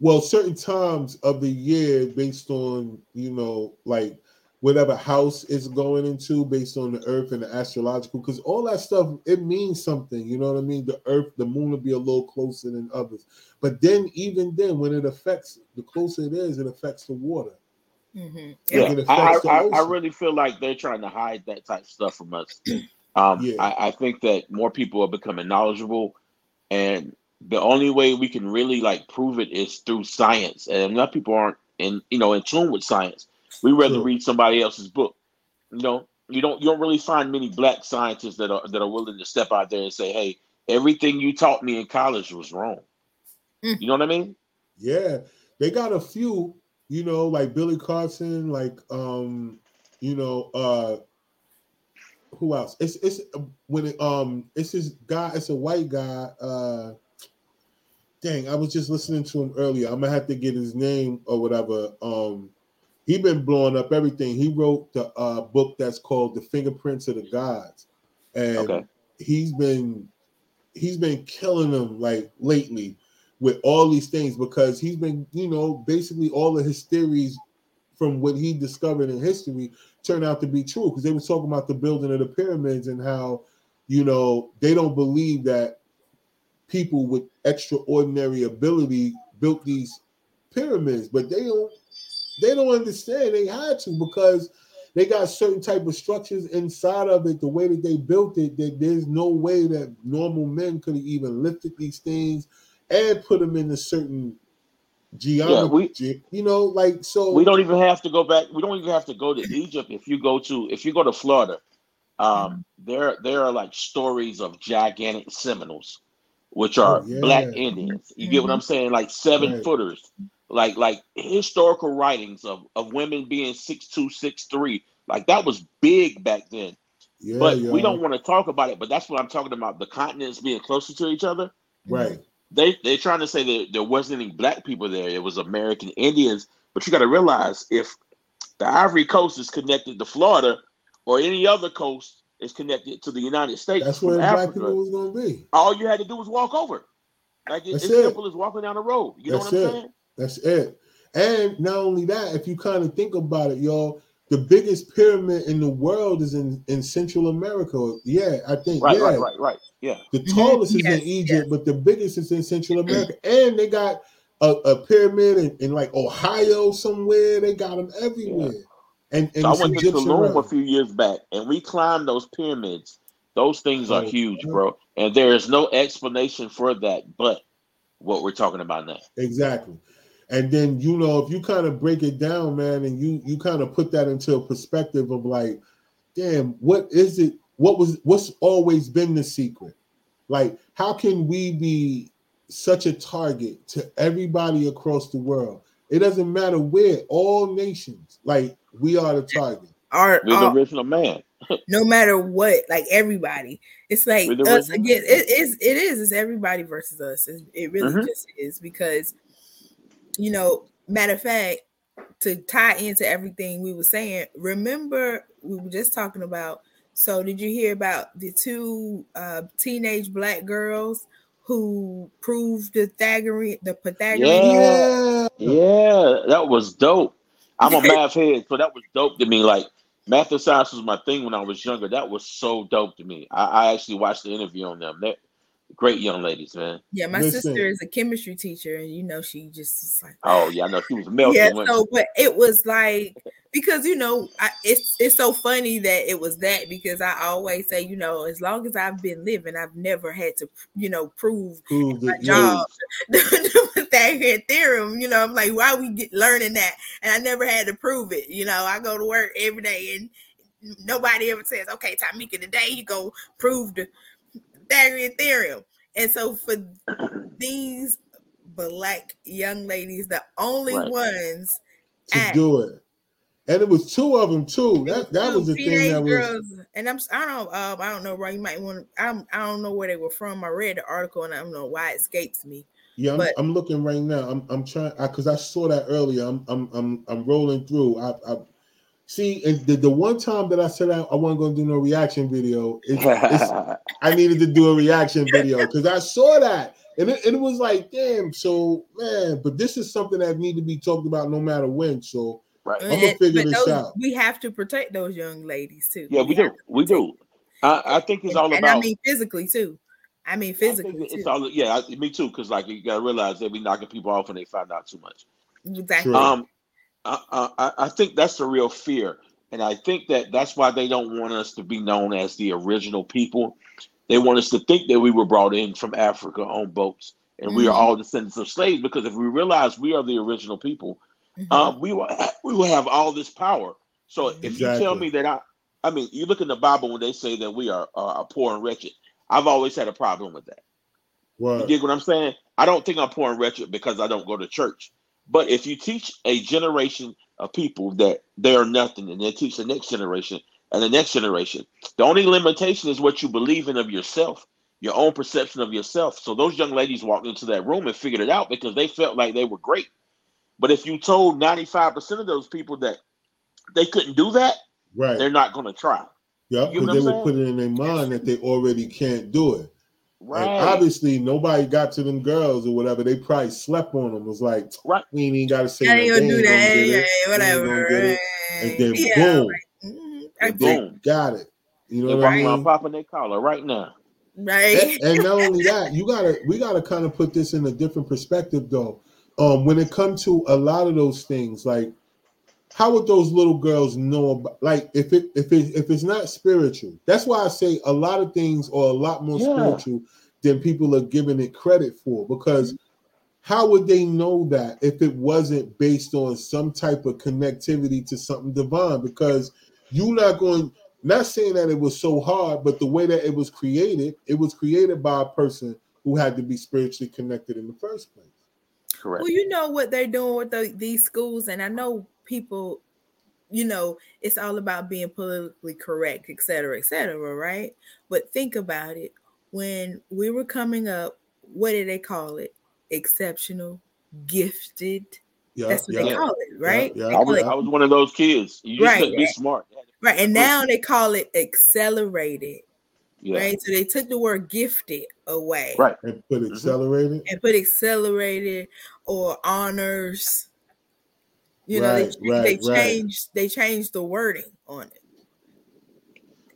Well, certain times of the year, based on you know, like whatever house it's going into, based on the Earth and the astrological, because all that stuff it means something. You know what I mean? The Earth, the Moon will be a little closer than others, but then even then, when it affects, the closer it is, it affects the water. hmm Yeah, it I, the I, I really feel like they're trying to hide that type of stuff from us. Um, Yeah. I, I think that more people are becoming knowledgeable, and the only way we can really like prove it is through science. And enough people aren't in you know in tune with science. We rather True. read somebody else's book. You know, you don't you don't really find many black scientists that are that are willing to step out there and say, "Hey, everything you taught me in college was wrong." Mm. You know what I mean? Yeah, they got a few, you know, like Billy Carson, like um, you know, uh who else? It's it's when it um it's this guy, it's a white guy. Uh dang, I was just listening to him earlier. I'm gonna have to get his name or whatever. Um he been blowing up everything. He wrote the uh book that's called The Fingerprints of the Gods. And Okay. he's been he's been killing them like lately with all these things because he's been, you know, basically all of his theories from what he discovered in history turned out to be true because they were talking about the building of the pyramids and how, you know, they don't believe that people with extraordinary ability built these pyramids, but they don't they don't understand they had to because they got certain type of structures inside of it the way that they built it that there's no way that normal men could have even lifted these things and put them in a certain geometry you know like so we don't even have to go back. We don't even have to go to Egypt. If you go to if you go to Florida, um, there there are like stories of gigantic Seminoles, which are Oh, yeah. black Indians. You get what I'm mm-hmm. saying? Like seven Right. footers, like like historical writings of of women being six two six three. Like that was big back then. yeah, but yo, we don't want to talk about it. But that's what I'm talking about. The continents being closer to each other right they they're trying to say that there wasn't any black people there. It was American Indians. But you got to realize if the Ivory Coast is connected to Florida or any other coast is connected to the United States that's from where the black Africa, people was gonna be all you had to do was walk over. Like it, That's it's it. simple as walking down the road. You That's know what. I'm saying? That's it. And not only that, if you kind of think about it, y'all, the biggest pyramid in the world is in, in Central America. Yeah, I think. Right, yeah. right, right, right. Yeah. The Mhm. tallest is Yes, in Egypt, but the biggest is in Central America. And they got a, a pyramid in, in like Ohio somewhere. They got them everywhere. And, and So I went to Tulum a few years back, and we climbed those pyramids. Those things are Oh, huge, bro. And there is no explanation for that, but what we're talking about now. Exactly. And then you know, if you kind of break it down, man, and you you kind of put that into a perspective of like, damn, what is it? What was what's always been the secret? Like, how can we be such a target to everybody across the world? It doesn't matter where, all nations, like we are the target. Our, We're the original man. no matter what, like everybody, it's like us original again. man. It is. It is. It's everybody versus us. It, it really Mhm. just is because, you know, matter of fact, to tie into everything we were saying. Remember, we were just talking about. So, did you hear about the two uh, teenage black girls who proved the Pythagorean, the Pythagorean? Yeah. Yeah, that was dope. I'm a math head, so that was dope to me. Like Math and science was my thing when I was younger. That was so dope to me. I, I actually watched the interview on them. They're great young ladies, man. Yeah, my Listen. sister is a chemistry teacher, and you know she just is like Oh yeah, I know she was melting. yeah. when- So, but it was like because you know I, it's it's so funny that it was that because I always say you know as long as I've been living, I've never had to you know prove Prove my that, yeah. job with that here theorem. You know, I'm like, why we get learning that? And I never had to prove it. You know, I go to work every day and nobody ever says, okay, Tamika, today you go prove the Pythagorean theorem. And so for these black young ladies, the only Right. ones to act. do it. And it was two of them too. That that was the thing that was girls, and I'm I don't um, I don't know right. You might want. I'm I don't know where they were from. I read the article and I don't know why it escapes me. yeah. I'm, but- I'm looking right now. I'm I'm trying because I, saw that earlier. I'm I'm I'm I'm rolling through. I, I see. And the, the one time that I said I, I wasn't going to do no reaction video, it, it's, I needed to do a reaction video because I saw that. And it, it was like, damn, so man, but this is something that need to be talked about no matter when. So right. I'ma figure but this those- out. We have to protect those young ladies too. Yeah, we do. We do. I, I think it's And, all and about. I mean physically too. I mean physically think it's too. all. Yeah, I, me too. Because like you gotta realize they be knocking people off when they find out too much. exactly. True. Um, I, I, I think that's the real fear, and I think that that's why they don't want us to be known as the original people. They want us to think that we were brought in from Africa on boats, and we are Mhm. all descendants of slaves. Because if we realize we are the original people, Mhm. um, we will we will have all this power. So if you tell me that I, I mean, you look in the Bible when they say that we are uh, poor and wretched. I've always had a problem with that. You well, get what I'm saying? I don't think I'm poor and wretched because I don't go to church. But if you teach a generation of people that they are nothing, and they teach the next generation and the next generation, the only limitation is what you believe in of yourself, your own perception of yourself. So those young ladies walked into that room and figured it out because they felt like they were great. But if you told 95% of those people that they couldn't do that, right. they're not going to try. Yeah, You because they what would put it in their mind that they already can't do it. Right. And obviously, nobody got to them girls or whatever. They probably slept on them. It was like, Right. we ain't even got to say I ain't nothing. gonna do They that. ain't Yeah, gonna get it. whatever. gonna get it. And then Yeah, boom, Mhm. And they boom. got it. You know They're what I walking around mean? popping their collar right now. Right. And, and not only that, you gotta we gotta kind of put this in a different perspective though. Um, when it comes to a lot of those things, like how would those little girls know about like if it if it if it's not spiritual, that's why I say a lot of things are a lot more Yeah. spiritual than people are giving it credit for because how would they know that if it wasn't based on some type of connectivity to something divine? Because you're not going, not saying that it was so hard, but the way that it was created, it was created by a person who had to be spiritually connected in the first place. Correct. Well, you know what they're doing with the, these schools, and I know people, you know, it's all about being politically correct, et cetera, et cetera, right? But think about it. When we were coming up, what did they call it? Exceptional, gifted. Yeah, That's what yeah, they call it, right? yeah, They I was, it- I was one of those kids. You just Right. couldn't be smart. right. And now they call it accelerated, Yeah. right? So they took the word gifted away. Right. and put Mhm. accelerated. and put accelerated or honors. You know, they, right, they right. changed they changed the wording on it.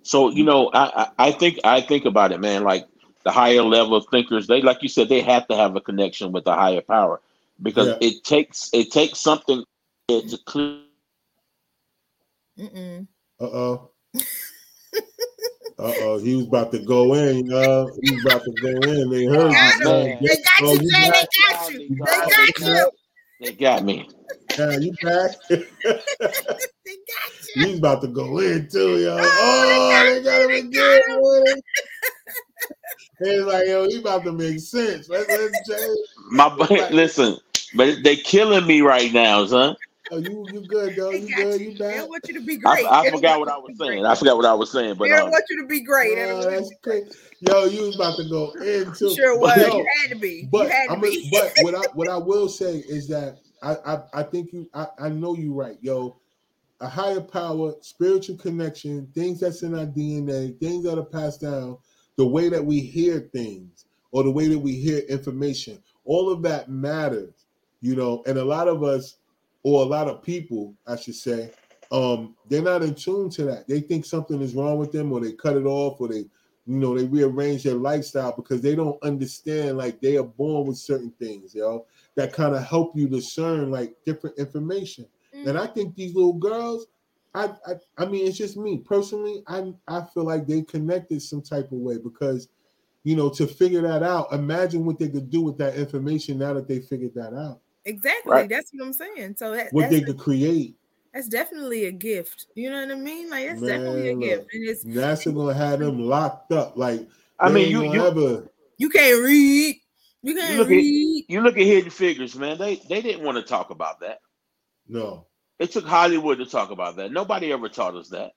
So you know, I, I I think I think about it, man. Like the higher level thinkers, they like you said, they have to have a connection with the higher power because Yeah. it takes it takes something to clear. Uh oh. Uh oh, he was about to go in, y'all. He was about to go in. They heard Got you. him. They got Oh, you, you Jay. They got you. They got you. They got me. Yeah, you back? They got you. He's about to go in too, y'all. Oh, they got him again. boy. It's like, yo, he about to make sense. Let's let's My boy, listen, but they killing me right now, son. Oh, you you good though? You got good? you. You They back? don't want you to be great. I They don't forgot what I was saying. great. I forgot what I was saying, but They don't um, want you to be great. They don't want that's you- crazy. Yo, you was about to go into. Sure But was. yo, you had to be. You But had to I'm be. but what I what I will say is that I I, I think you I, I know you right, yo. A higher power, spiritual connection, things that's in our DNA, things that are passed down, the way that we hear things or the way that we hear information, all of that matters, you know. And a lot of us, or a lot of people, I should say, um, they're not in tune to that. They think something is wrong with them, or they cut it off, or they, you know, they rearrange their lifestyle because they don't understand. Like they are born with certain things, yo, that kind of help you discern like different information. Mm-hmm. And I think these little girls, I, I, I mean, it's just me personally. I, I feel like they connected some type of way because, you know, to figure that out. Imagine what they could do with that information now that they figured that out. Exactly. Right. That's what I'm saying. So that, what they could create that's definitely a gift. You know what I mean? Like it's Man, definitely a look, gift. And it's NASA gonna have them locked up. Like I mean, you you, ever... you can't read. You can't you look read. At, you look at Hidden Figures, man. They they didn't want to talk about that. No. It took Hollywood to talk about that. Nobody ever taught us that.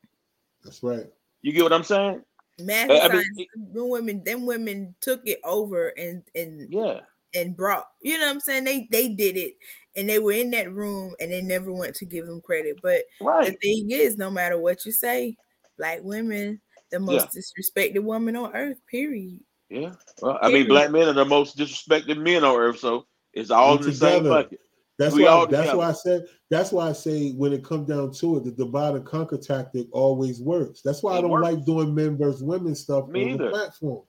That's right. You get what I'm saying? Math uh, I mean, them women, them women took it over and and yeah and brought. You know what I'm saying? They they did it and they were in that room and they never went to give them credit. But right. the thing is, no matter what you say, black women, the most yeah. disrespected woman on earth, period. Yeah. Well, I mean, black men are the most disrespected men on earth, so it's all in the same bucket. That's we why. That's why I said. That's why I say when it comes down to it, the divide and conquer tactic always works. That's why it I don't works. like doing men versus women stuff Me on either. the platform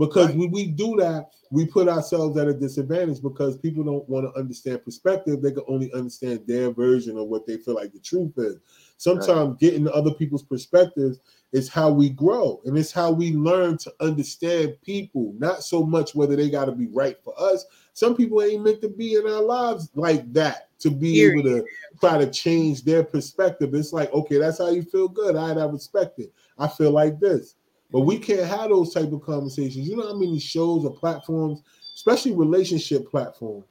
because right. when we do that, we put ourselves at a disadvantage because people don't want to understand perspective. They can only understand their version of what they feel like the truth is. Sometimes right. getting other people's perspectives is how we grow and it's how we learn to understand people, not so much whether they got to be right for us. Some people ain't meant to be in our lives like that to be able to try to change their perspective. It's like, okay, that's how you feel good. I have respect it. I feel like this. But we can't have those type of conversations. You know how many shows or platforms, especially relationship platforms,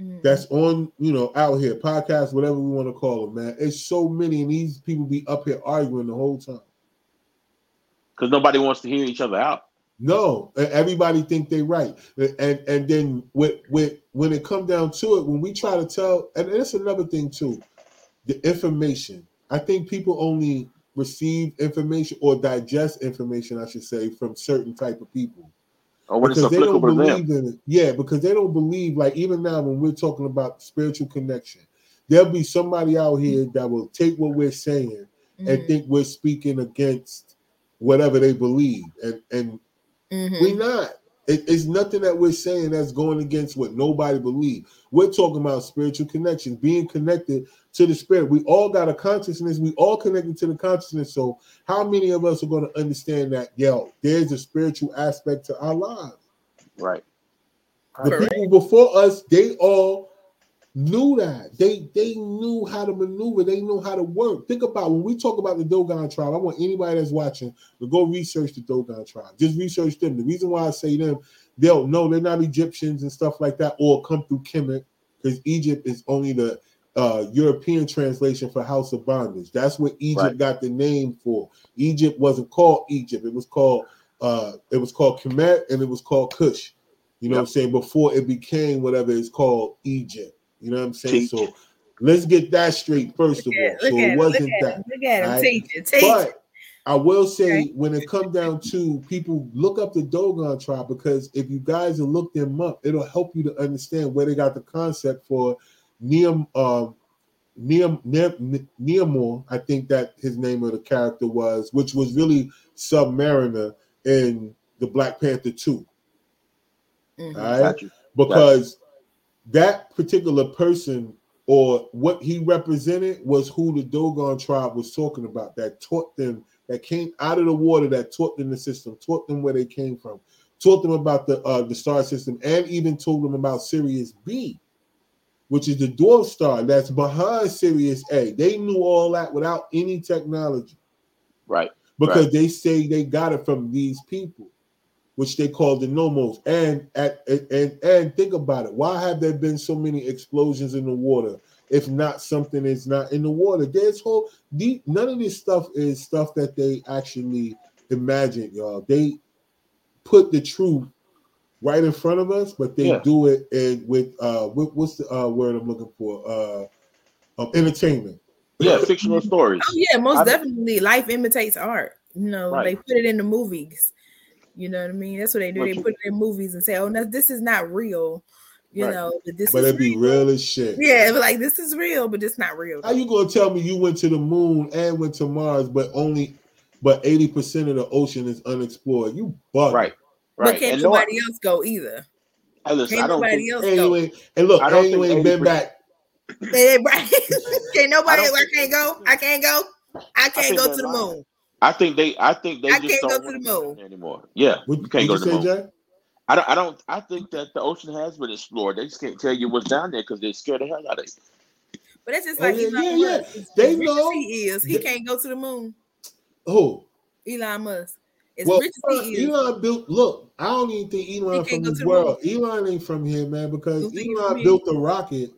mm-hmm. that's on, you know, out here, podcasts, whatever we want to call them, man. It's so many, and these people be up here arguing the whole time. Because nobody wants to hear each other out. No, everybody think they right, and and then with with when it come down to it, when we try to tell, and that's another thing too, the information. I think people only receive information or digest information, I should say, from certain type of people. Or when because it's applicable they don't believe them. in it. Yeah, because they don't believe, like even now when we're talking about spiritual connection, there'll be somebody out here that will take what we're saying mm-hmm. and think we're speaking against whatever they believe. And and mm-hmm. we're not. It, it's nothing that we're saying that's going against what nobody believes. We're talking about spiritual connections, being connected to the spirit. We all got a consciousness. We all connected to the consciousness. So, how many of us are going to understand that? Yo, there's a spiritual aspect to our lives. Right. The Correct. people before us, they all knew that. They they knew how to maneuver. They knew how to work. Think about when we talk about the Dogon tribe. I want anybody that's watching to go research the Dogon tribe. Just research them. The reason why I say them, they'll know they're not Egyptians and stuff like that, or come through Kemet, because Egypt is only the uh, European translation for house of bondage. That's what Egypt right. got the name for. Egypt wasn't called Egypt. It was called uh, it was called Kemet and it was called Kush. You know yep. what I'm saying? Before it became whatever it's called Egypt. You know what I'm saying? Teach. So let's get that straight first look of all. so it, wasn't look that. Look at him, right? teach it, teach but I will say okay. when it comes down to people look up the Dogon tribe because if you guys will look them up, it'll help you to understand where they got the concept for Neum um Neum Neumor, I think that his name of the character was, which was really Submariner in the Black Panther 2. Mm-hmm. All right. Because that particular person or what he represented was who the Dogon tribe was talking about that taught them that came out of the water that taught them the system taught them where they came from taught them about the uh, the star system and even told them about Sirius B which is the dwarf star that's behind Sirius A. They knew all that without any technology. Right because right. they say they got it from these people which they call the Nommos. And at and and think about it. Why have there been so many explosions in the water? If not something is not in the water, there's whole deep. None of this stuff is stuff that they actually imagine, y'all. They put the truth right in front of us, but they yeah. do it and with uh, what, what's the uh, word I'm looking for? Uh, um, entertainment. Yeah, fictional stories. Oh yeah, most I, definitely. Life imitates art. You know, right. they put it in the movies. You know what I mean? That's what they do. They put it in movies and say, "Oh, no, this is not real." You Right. know, that this but is it'd be real as shit. Yeah, but like this is real, but it's not real. How you gonna tell me you went to the moon and went to Mars, but only but eighty percent of the ocean is unexplored? You bug. Right. but Right. can't And no, nobody else go either. I, listen, I Can't don't nobody think, else And go. you ain't, and look, I don't and you think ain't been 80% back. Right. can't nobody. I I, can't go. I can't go. I can't think go to the lying. moon. I think they I think they I just can't don't go to the moon. anymore. Yeah. What, you can't you go to the moon. Jay? I don't I don't I think that the ocean has been explored. They just can't tell you what's down there because they're scared the hell out of it. But that's just Oh, like yeah, Elon yeah, yeah. Musk. As They rich know. as he is, he They- can't go to the moon. Who? Elon Musk. As Well, rich as he uh, is, Elon built. Look, I don't even think Elon from go this the world. Elon ain't from here, man. Because You think he Elon built the rocket.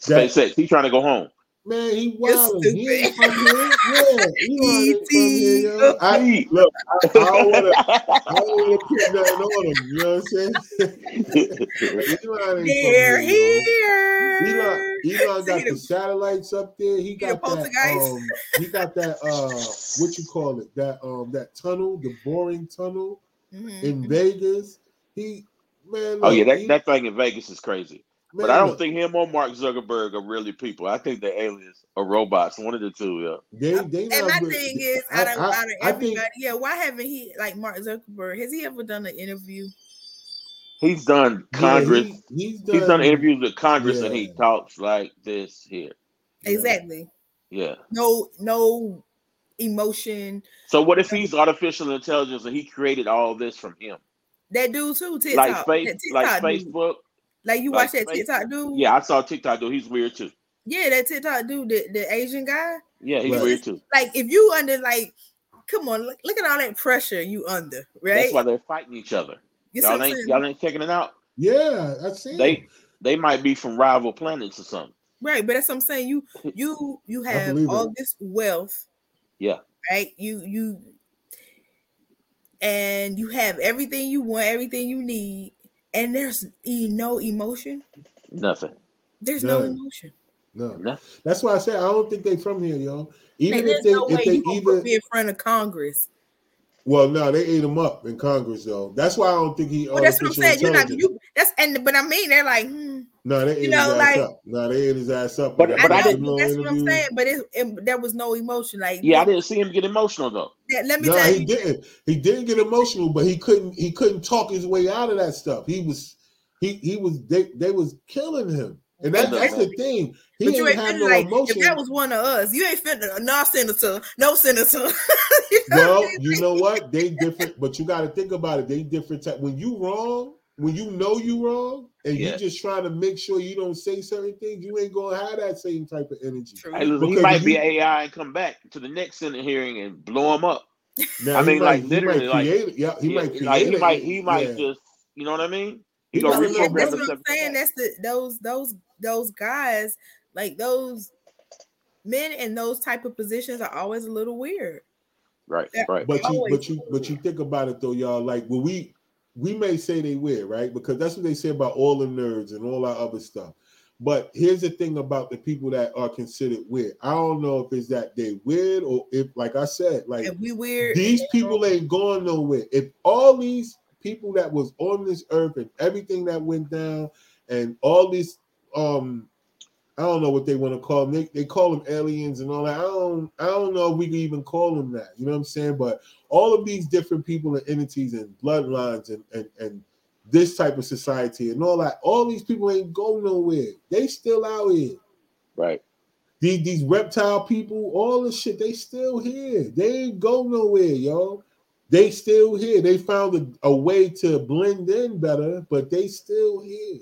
SpaceX, he's trying to go home. Man, he You're wild. He ain't from here. Yeah, Elon ain't from here, yo. I, E.T. look, I, I don't want to. I don't want to put nothing on him. You know what I'm saying? Elon ain't they're from here. yo. here. Elon, Elon got the satellites up there. He got that. Um, he got that. Uh, what you call it? That um, that tunnel, the boring tunnel Mhm. in Vegas. He man. oh yeah, that, he- that thing in Vegas is crazy. Man, But I don't think him or Mark Zuckerberg are really people. I think they're aliens or robots. One of the two, yeah. they they And my good. thing is, I- out of, I- out of I think- yeah, why haven't he like Mark Zuckerberg? Has he ever done an interview? He's done yeah, Congress. he- he's he's done interviews with Congress and he talks like this here. Exactly. Yeah. No, no emotion. So what if he's artificial intelligence and he created all this from him? That dude too, TikTok. Like face, that like TikTok dude. Facebook. Like you like watch that face- TikTok dude? Yeah, I saw TikTok dude. He's weird too. Yeah, that TikTok dude, the, the Asian guy. Yeah, he's Right. weird too. Like if you under like, come on, look, look at all that pressure you under, right? That's why they're fighting each other. You y'all ain't saying? y'all ain't checking it out. Yeah, I see. They they might be from rival planets or something. Right, but that's what I'm saying. You you you have all it. this wealth. Yeah. Right? You you and you have everything you want, everything you need, and there's e- no emotion. Nothing. There's no None. emotion. no, Nothing. that's why I said I don't think they from here, y'all. Even Like, if they no if they you gonna even put me in front of Congress. well, no, they ate him up in Congress though. That's why I don't think he. Well, that's what I'm saying. You're not intelligence. you. That's and but I mean they're like, hmm. No, they ate you know, his ass up. No, they ate his ass up. But- but I I got know him that's on what I'm saying. But it, it there was no emotion. Like Yeah, I didn't see him get emotional though. Let, let me No, tell he you. didn't. He didn't get emotional, but he couldn't. He couldn't talk his way out of that stuff. He was. He he was. They they was killing him, and that, that's the thing. He But you ain't have no like emotion. if that was one of us, you ain't finna no senator, no senator. You know well, I mean? you know what? They different, but you got to think about it. They different. Type. When you wrong, when you know you wrong, and Yeah. you just trying to make sure you don't say certain things, you ain't gonna have that same type of energy. True. Hey, listen, he Because might be you- AI and come back to the next Senate hearing and blow him up. Now, I mean, might- like, he literally, might like- create it. Yeah, he Yeah, might create like he it. might he might Yeah. just you know what I mean? He He gonna might Yeah, reprogram that's what I'm himself. saying. That's the those those those guys like those men in those type of positions are always a little weird. Right, Yeah. right. But you, but you, but you think about it though, y'all. Like, when we we may say they weird, right? Because that's what they say about all the nerds and all that other stuff. But here's the thing about the people that are considered weird. I don't know if it's that they weird or if, like I said, like If we weird, these people ain't going nowhere. If all these people that was on this earth and everything that went down and all these um I don't know what they want to call them. They, they call them aliens and all that. I don't I don't know if we can even call them that. You know what I'm saying? But all of these different people and entities and bloodlines and and, and this type of society and all that, all these people ain't go nowhere. They still out here. Right. These these reptile people, all this shit, they still here. They ain't go nowhere, yo. They still here. They found a, a way to blend in better, but they still here.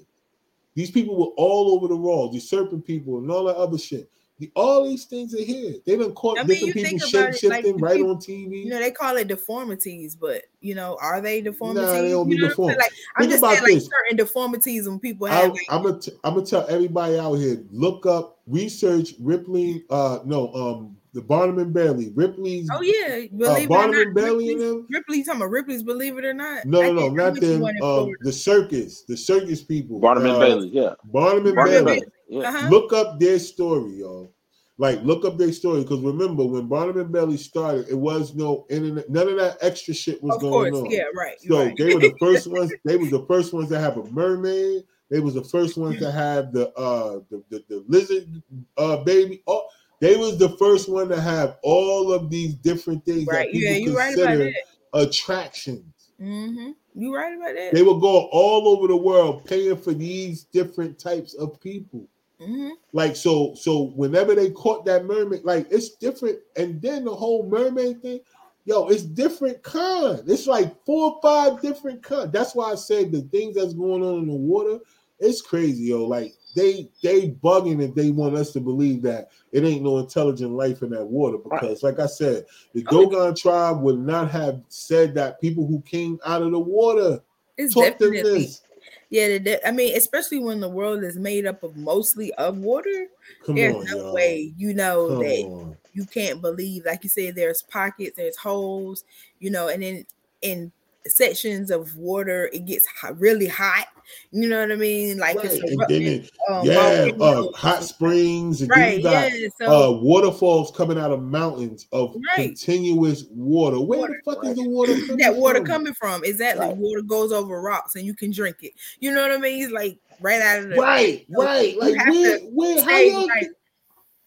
These people were all over the world, the serpent people and all that other shit. The- all these things are here. They've been caught I mean, different people think shape about it, like, shifting right people- on TV. you know, they call it deformities, but you know, are they deformities? they don't be You know what I'm deformed. Like I'm Think just about saying, like this. certain deformities when people I, have. Like, I'm gonna t- I'm gonna tell everybody out here look up research Ripley uh no um the Barnum and Bailey Ripley's oh yeah, uh, believe it or Barnum not, and Bailey and Ripley's, them Ripley talking about Ripley's. Believe it or not, no I no no not went them one um the circus the circus people Barnum and uh, Bailey, yeah. Barnum and Barnum Bailey Bailey. Yeah. Uh-huh. look up their story y'all like look up their story because remember when Barnum and Bailey started it was no internet none of that extra shit was Of going course, on yeah, right. So right. they were the first ones. They was the first ones that have a mermaid. They was the first ones to have the uh the, the, the lizard uh baby. Oh, they was the first one to have all of these different things Right. that people Yeah, you right consider that. attractions. Mm-hmm. You right about that. They would go all over the world paying for these different types of people. Mm-hmm. Like so, so whenever they caught that mermaid, like it's different. And then the whole mermaid thing, yo, it's different kind. It's like four or five different kind. That's why I said the things that's going on in the water, it's crazy, yo. Like they they bugging if they want us to believe that it ain't no intelligent life in that water. Because, like I said, the yeah. Dogon tribe would not have said that people who came out of the water It's taught them definitely this. Yeah. I mean, especially when the world is made up of mostly of water. Come there's on, no y'all. way you know Come that on. you can't believe like you said there's pockets there's holes you know and then in sections of water it gets hot, really hot you know what i mean like Right, it's and then it- um, Yeah, uh, hot springs, and right got yeah so uh, waterfalls coming out of mountains of Right. continuous water. Where Water, the fuck is the water coming that water from? coming from exactly Right. water goes over rocks and you can drink it you know what i mean it's like right out of the Right, So right. Like where, where, how right.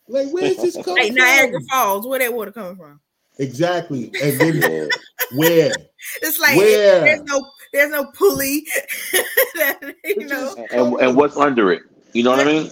like where's this coming like from? niagara falls where that water coming from Exactly, and then where? it's like Where? there's no there's no pulley that, you know And, and what's under it? You know what I mean?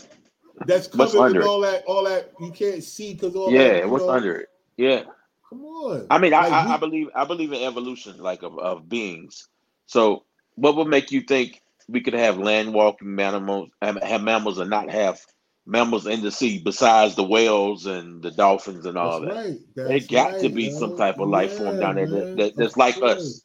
That's What's covered under with it? all that, all that you can't see because all Yeah, you what's know, under it? Yeah. Come on. I mean, I, Like, I, we- I believe I believe in evolution, like of, of beings. So, what would make you think we could have land walking mammals, have, have mammals, and not have mammals in the sea besides the whales and the dolphins and all That's that? right. There That's got to be yo. some type of life form Yeah, down there that, that, that's Of like course. us.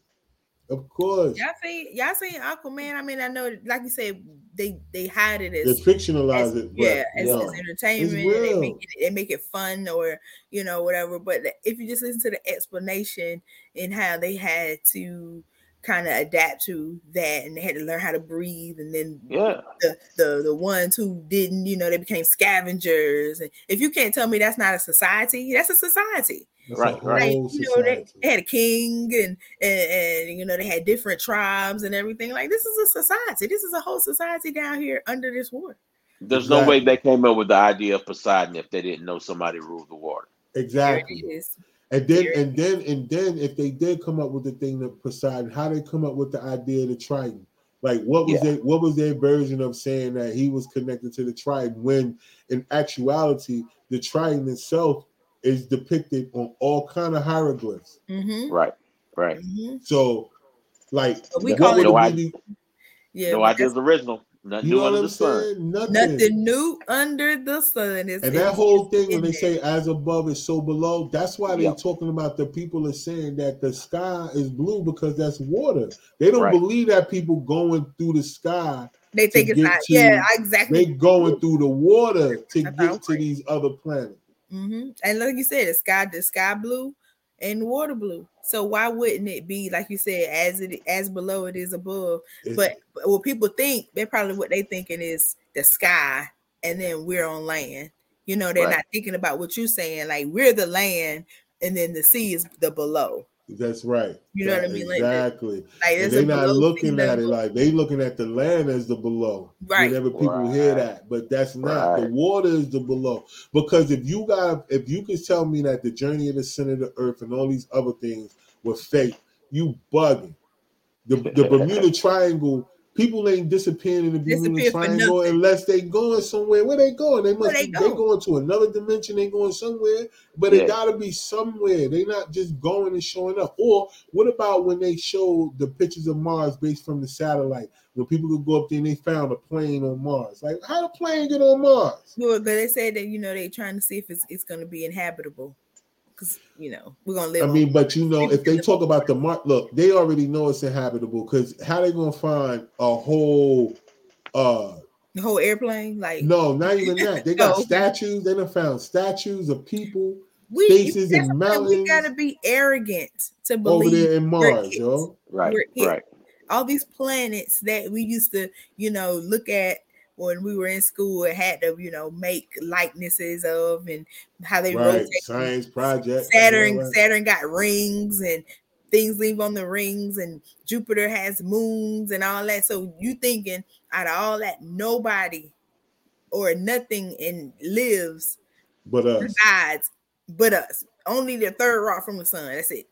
Of course. Y'all seen y'all seen Aquaman? I mean, I know, like you said, they they hide it as They as, fictionalize as- it. But, yeah, as, yo, as entertainment. They real. make, it, they make it fun or you know whatever. But if you just listen to the explanation and how they had to kind of adapt to that and they had to learn how to breathe and then Yeah. the, the the ones who didn't you know they became scavengers and if you can't tell me that's not a society that's a society it's Right, a right. like you know they, society. they had a king and, and and you know they had different tribes and everything like this is a society this is a whole society down here under this water There's no way they came up with the idea of Poseidon if they didn't know somebody ruled the water. Exactly. There it is And then and then and then if they did come up with the thing of Poseidon, how they come up with the idea of the Triton? Like what was Yeah. their what was their version of saying that he was connected to the Triton when in actuality the Triton itself is depicted on all kind of hieroglyphs. mm-hmm, Right. Right. mm-hmm. So like But we call it- No it idea. yeah no but idea is original. Nothing you new know under what I'm the sun. saying? Nothing. nothing new under the sun is And that whole thing when they there. say as above is so below, that's why they're Yep. talking about the people are saying that the sky is blue because that's water. They don't Right. believe that people going through the sky, they think it's not to- yeah exactly they going through the water to That's get to right. these other planets. hmm And like you said, the sky, the sky blue and water blue. So why wouldn't it be like you said, as it as below it is above? It's- But what people think, they're probably what they thinking is the sky, and then we're on land. You know, they're Right. not thinking about what you're saying. Like we're the land, and then the sea is the below. That's right. You know what I mean? Like that- Exactly. Like And they're not looking at it like they looking at the land as the below. Right. Whenever people hear that, but that's not the water is the below. Because if you got if you could tell me that the journey of the center of the earth and all these other things were fake, you bugging. The the Bermuda Triangle. People ain't disappearing in the Bermuda Triangle unless they going somewhere. Where they going? They Where must they be, go? they going to another dimension. They going somewhere, but Yeah. it got to be somewhere. They not just going and showing up. Or what about when they showed the pictures of Mars based from the satellite? When people could go up there and they found a plane on Mars. Like how the plane get on Mars? Well, but they say that you know they're trying to see if it's it's going to be inhabitable, because you know we're gonna live. I on- mean, but you know, if they talk about the Mars, look, they already know it's inhabitable. Because how they gonna find a whole? uh the whole airplane, like No, not even that. They got No. statues. They done found statues of people we spaces and what I'm We mountains gotta be arrogant to over believe there in we're Mars, yo. Right. We're. Right. all these planets that we used to, you know, look at when we were in school and had to, you know, make likenesses of and how they Right, rotate. science project. Saturn. Saturn got rings and things leave on the rings and Jupiter has moons and all that. So you thinking out of all that, nobody or nothing in lives but us. besides but us. Only the third rock from the sun. That's it.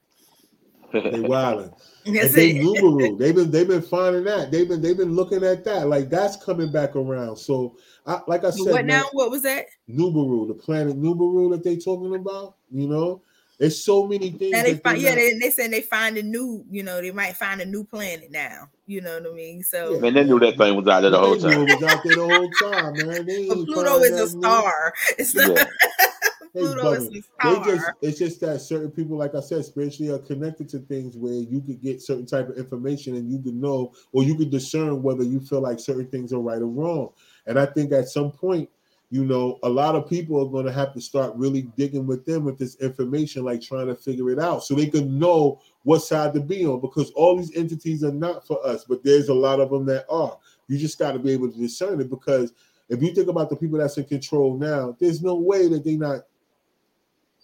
They wilding. That's and they it. Nubaru. They've been they've been finding that. They've been they've been looking at that. Like that's coming back around. So I like I said, what man, now? What was that? Nubaru, the planet Nubaru that they talking about, you know, there's so many things. Now they that find, yeah, they, they saying they find a new, you know, they might find a new planet now. You know what I mean? So, Yeah. Man, they knew that thing was out there the whole time. it was out there the whole time, man. They but Pluto is a nothing new. star. It's not Yeah. They Pluto is bugging. a They just it's just that certain people, like I said, spiritually are connected to things where you could get certain type of information and you could know or you could discern whether you feel like certain things are right or wrong. And I think at some point, you know, a lot of people are going to have to start really digging with them with this information, like trying to figure it out so they can know what side to be on because all these entities are not for us, but there's a lot of them that are. You just got to be able to discern it because if you think about the people that's in control now, there's no way that they're not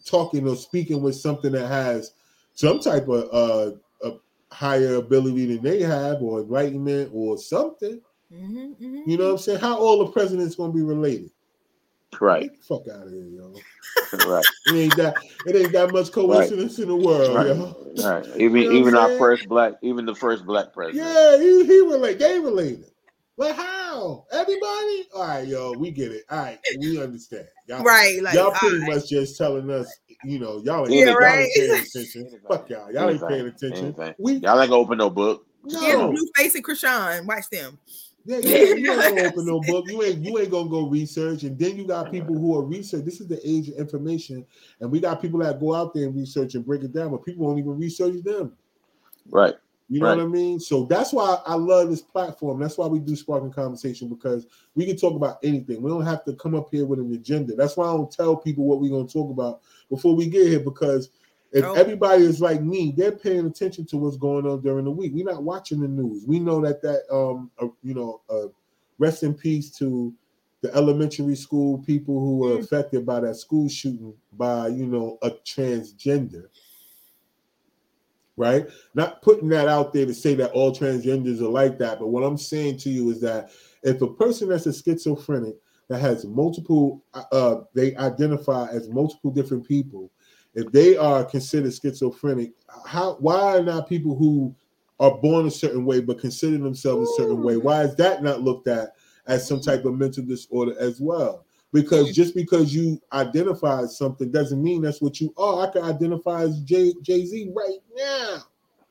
talking or speaking with something that has some type of uh, a higher ability than they have, or enlightenment, or something. Mhm, mhm. You know what I'm saying? How all the presidents gonna be related? Right, Get the fuck out of here, yo. right, It ain't that. It ain't that much coincidence in the world, right, yo. right. Even You know even our saying? first black, even the first black president. Yeah, he, he relate. They related. But how? Everybody? All right, yo, we get it. All right, we understand. Y'all, Right, like y'all pretty alright. much just telling us, you know, y'all ain't, Yeah, y'all right. ain't paying attention. Fuck y'all. Y'all ain't paying attention. We Y'all ain't gonna open no book. Yeah, no. Blue Face and Chrisean, watch them. Yeah, you, ain't- you ain't gonna open no book. You ain't you ain't gonna go research, and then you got people who are research. This is the age of information, and we got people that go out there and research and break it down, but people won't even research them. Right. You know Right. what I mean? So that's why I love this platform. That's why we do Spark-N-Conversation because we can talk about anything. We don't have to come up here with an agenda. That's why I don't tell people what we're gonna talk about before we get here because if Oh. everybody is like me, they're paying attention to what's going on during the week. We're not watching the news. We know that that um uh, you know uh, rest in peace to the elementary school people who were Mm. affected by that school shooting by you know a transgender right? Not putting that out there to say that all transgenders are like that, but what I'm saying to you is that if a person that's a schizophrenic that has multiple, uh, they identify as multiple different people, if they are considered schizophrenic, how why are not people who are born a certain way but consider themselves a certain way? Why is that not looked at as some type of mental disorder as well? Because just because you identify something doesn't mean that's what you are. I can identify as Jay Jay Z right now,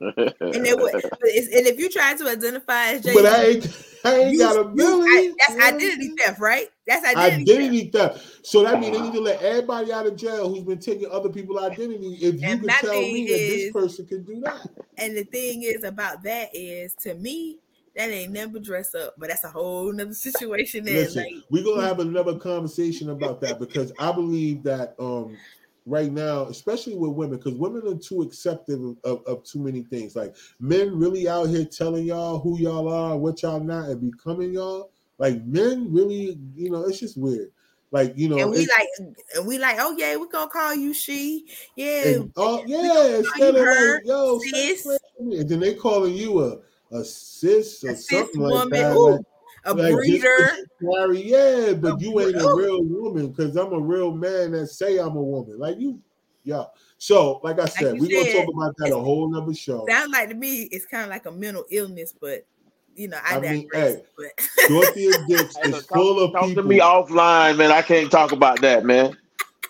And then what? but it's- And if you try to identify as Jay, but I ain't I ain't you- got you- ability. I- that's identity theft, right? That's identity, theft. Identity theft. So that means they need to let everybody out of jail who's been taking other people's identity. If you And can my tell thing me that this person can do that, And the thing is about that is to me that ain't never dress up, but that's a whole nother situation. Listen, like, we're gonna have another conversation about that because I believe that um right now, especially with women, because women are too accepting of, of, too many things. Like men really out here telling y'all who y'all are, what y'all not, and becoming y'all. Like men really, you know, it's just weird. Like you know, and we like, and we like, oh yeah, we're gonna call you she, yeah, oh yeah, instead of her, like, yo, sis. playing with me. and then they calling you a a sis or a cis something like woman, that. ooh, like- a like, just breeder. 'cause yeah, but A you ain't a real woman because I'm a real man that say I'm a woman. Like you, yeah. So, like I said, you we're gonna talk about that a whole nother show. Sounds like to me, it's kind of like a mental illness, but you know, I, I mean, digress. hey, but Dorothea Dix Hey, is look, full talk, of talk people. to me offline, man. I can't talk about that, man.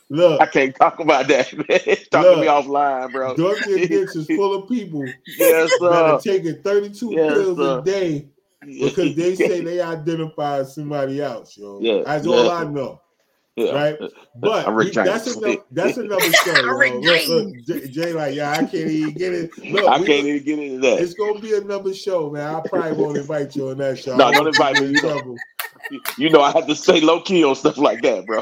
Look, I can't talk about that, man. talk to me offline, bro. Dorothea Dix is full of people yes, that are sir. taking 32 Yes, pills sir. a day because they say they identify somebody else, yo. Yeah, That's all. I know, yeah. right? Uh, uh, but I'm Rick that's James. another that's another show. Rick yo. Look, look, Jay, Jay, like, yeah, I can't even get it. Look, I we- can't even get into that. it's gonna be another show, man. I probably won't invite you on that show. No, don't want you to invite me. You trouble. You know, I have to stay low key on stuff like that, bro.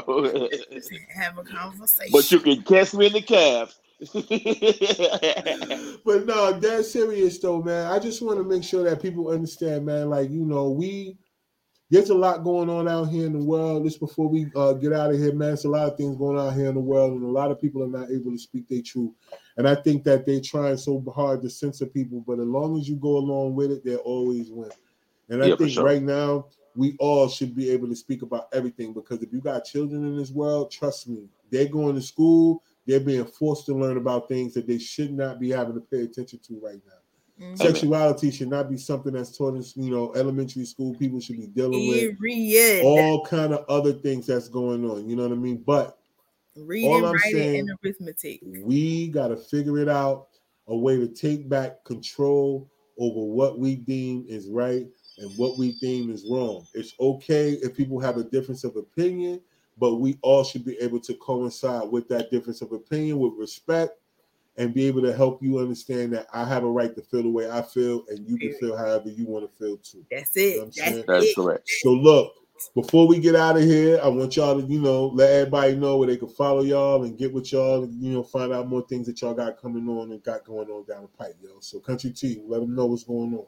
have a conversation. but you can catch me in the cab. But no, that's serious though, man. I just want to make sure that people understand, man. Like you know, we there's a lot going on out here in the world. Just before we uh, get out of here, man, there's a lot of things going on here in the world, and a lot of people are not able to speak their truth. And I think that they're trying so hard to censor people, but as long as you go along with it, they always win. And I Yeah, think sure. right now we all should be able to speak about everything because if you got children in this world, trust me, they're going to school, they're being forced to learn about things that they should not be having to pay attention to right now. Mhm. Sexuality should not be something that's taught in you know elementary school. People should be dealing with Period. all kind of other things that's going on. You know what I mean? But Reading, all I'm writing, saying- and arithmetic. we got to figure it out a way to take back control over what we deem is right and what we deem is wrong. It's okay if people have a difference of opinion, but we all should be able to coincide with that difference of opinion with respect and be able to help you understand that I have a right to feel the way I feel and you can feel however you want to feel too. That's it. know That's saying? That's it. correct. So look, before we get out of here, I want y'all to, you know, let everybody know where they can follow y'all and get with y'all and you know find out more things that y'all got coming on and got going on down the pipe, yo. So Country T, let them know what's going on.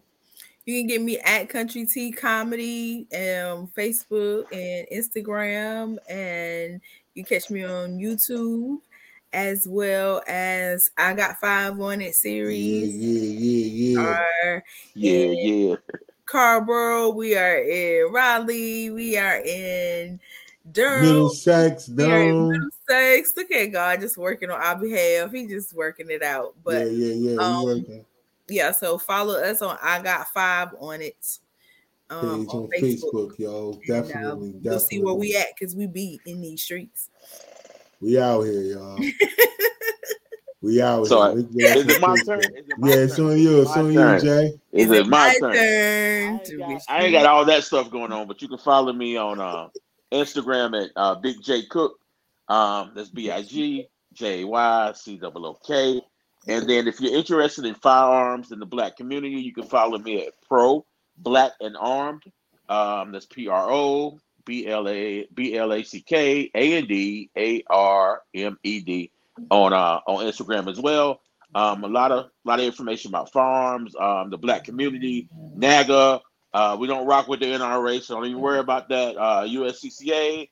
You can get me at Country T Comedy, and Facebook and Instagram, and you catch me on YouTube as well as I got five on it series. yeah, yeah, yeah. Are Yeah, yeah. Carrboro, we are in Raleigh, we are in Durham, Middlesex, we are in Durham. Middlesex. Look at God just working on our behalf. He just working it out. Yeah, But yeah, yeah. we um. Yeah, so follow us on I got five on it. Um, Page on Facebook, yo. And, uh, Definitely, definitely. You'll see where we at because we be in these streets. We out here, y'all. we out So, here. We- we Is it my turn? Is it my Yeah, it's on you. It's My on turn. you, Jay. Is it my turn? turn I ain't, got, I ain't got all that stuff going on, but you can follow me on uh, Instagram at uh, Big J Cook. Um, that's B I G J Y C O O K. And then if you're interested in firearms in the black community, you can follow me at Pro Black and Armed. Um, that's P R O B L A B L A C K A N D A R M E D on uh, on Instagram as well. Um, a lot of lot of information about firearms, um, the black community, NAGA. Uh, we don't rock with the NRA, so don't even worry about that. Uh, USCCA,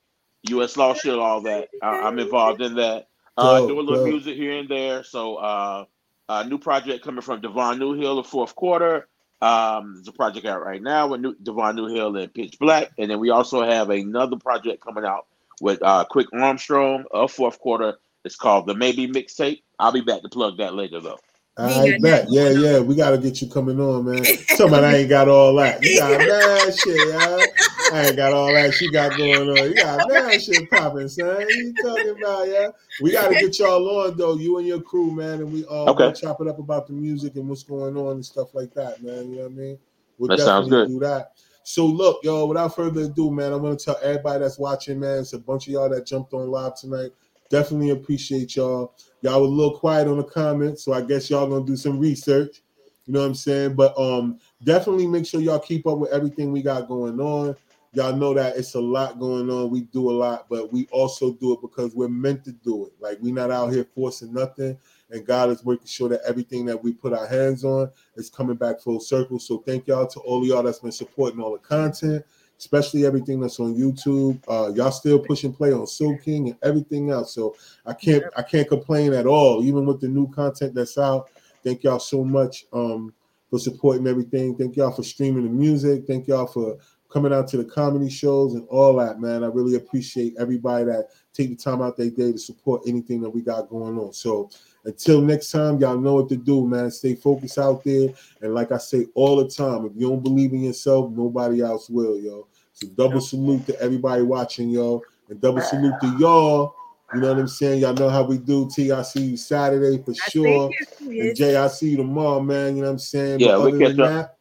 US Law Shield, all that. I, I'm involved in that. Uh, Dope, do a little dope. music here and there. So, uh, a new project coming from Devon Newhill, the fourth quarter. Um, there's a project out right now with New, Devon Newhill and Pitch Black, and then we also have another project coming out with uh, Quick Armstrong, a fourth quarter. It's called the Maybe Mixtape. I'll be back to plug that later, though. You ain't I bet. nothing Yeah, yeah. We gotta get you coming on, man. Somebody I ain't got all that. You got mad shit, y'all. I ain't got all that she got going on. You got mad shit popping, son. What you talking about, yeah? We gotta get y'all on though, you and your crew, man, and we all Okay. chop it up about the music and what's going on and stuff like that, man. You know what I mean? We'll That sounds definitely do that. So look, yo, without further ado, man, I want to tell everybody that's watching, man. It's a bunch of y'all that jumped on live tonight. Definitely appreciate y'all. Y'all were a little quiet on the comments, so I guess y'all gonna do some research. You know what I'm saying? But um, definitely make sure y'all keep up with everything we got going on. Y'all know that it's a lot going on. We do a lot, but we also do it because we're meant to do it. Like we're not out here forcing nothing, and God is making sure that everything that we put our hands on is coming back full circle. So thank y'all to all of y'all that's been supporting all the content, especially everything that's on YouTube. Uh, y'all still pushing play on Soul King and everything else. So I can't I can't complain at all, even with the new content that's out. Thank y'all so much um, for supporting everything. Thank y'all for streaming the music. Thank y'all for coming out to the comedy shows and all that, man. I really appreciate everybody that take the time out their day to support anything that we got going on. So until next time, y'all know what to do, man. Stay focused out there. And like I say all the time, if you don't believe in yourself, nobody else will, yo. So double salute to everybody watching, yo. And double salute to y'all. You know what I'm saying? Y'all know how we do. T, I see you Saturday for I sure. And Jay, I see you tomorrow, man. You know what I'm saying? Yeah, but we other catch than up. that,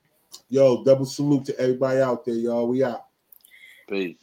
yo, double salute to everybody out there, y'all. We out. Peace.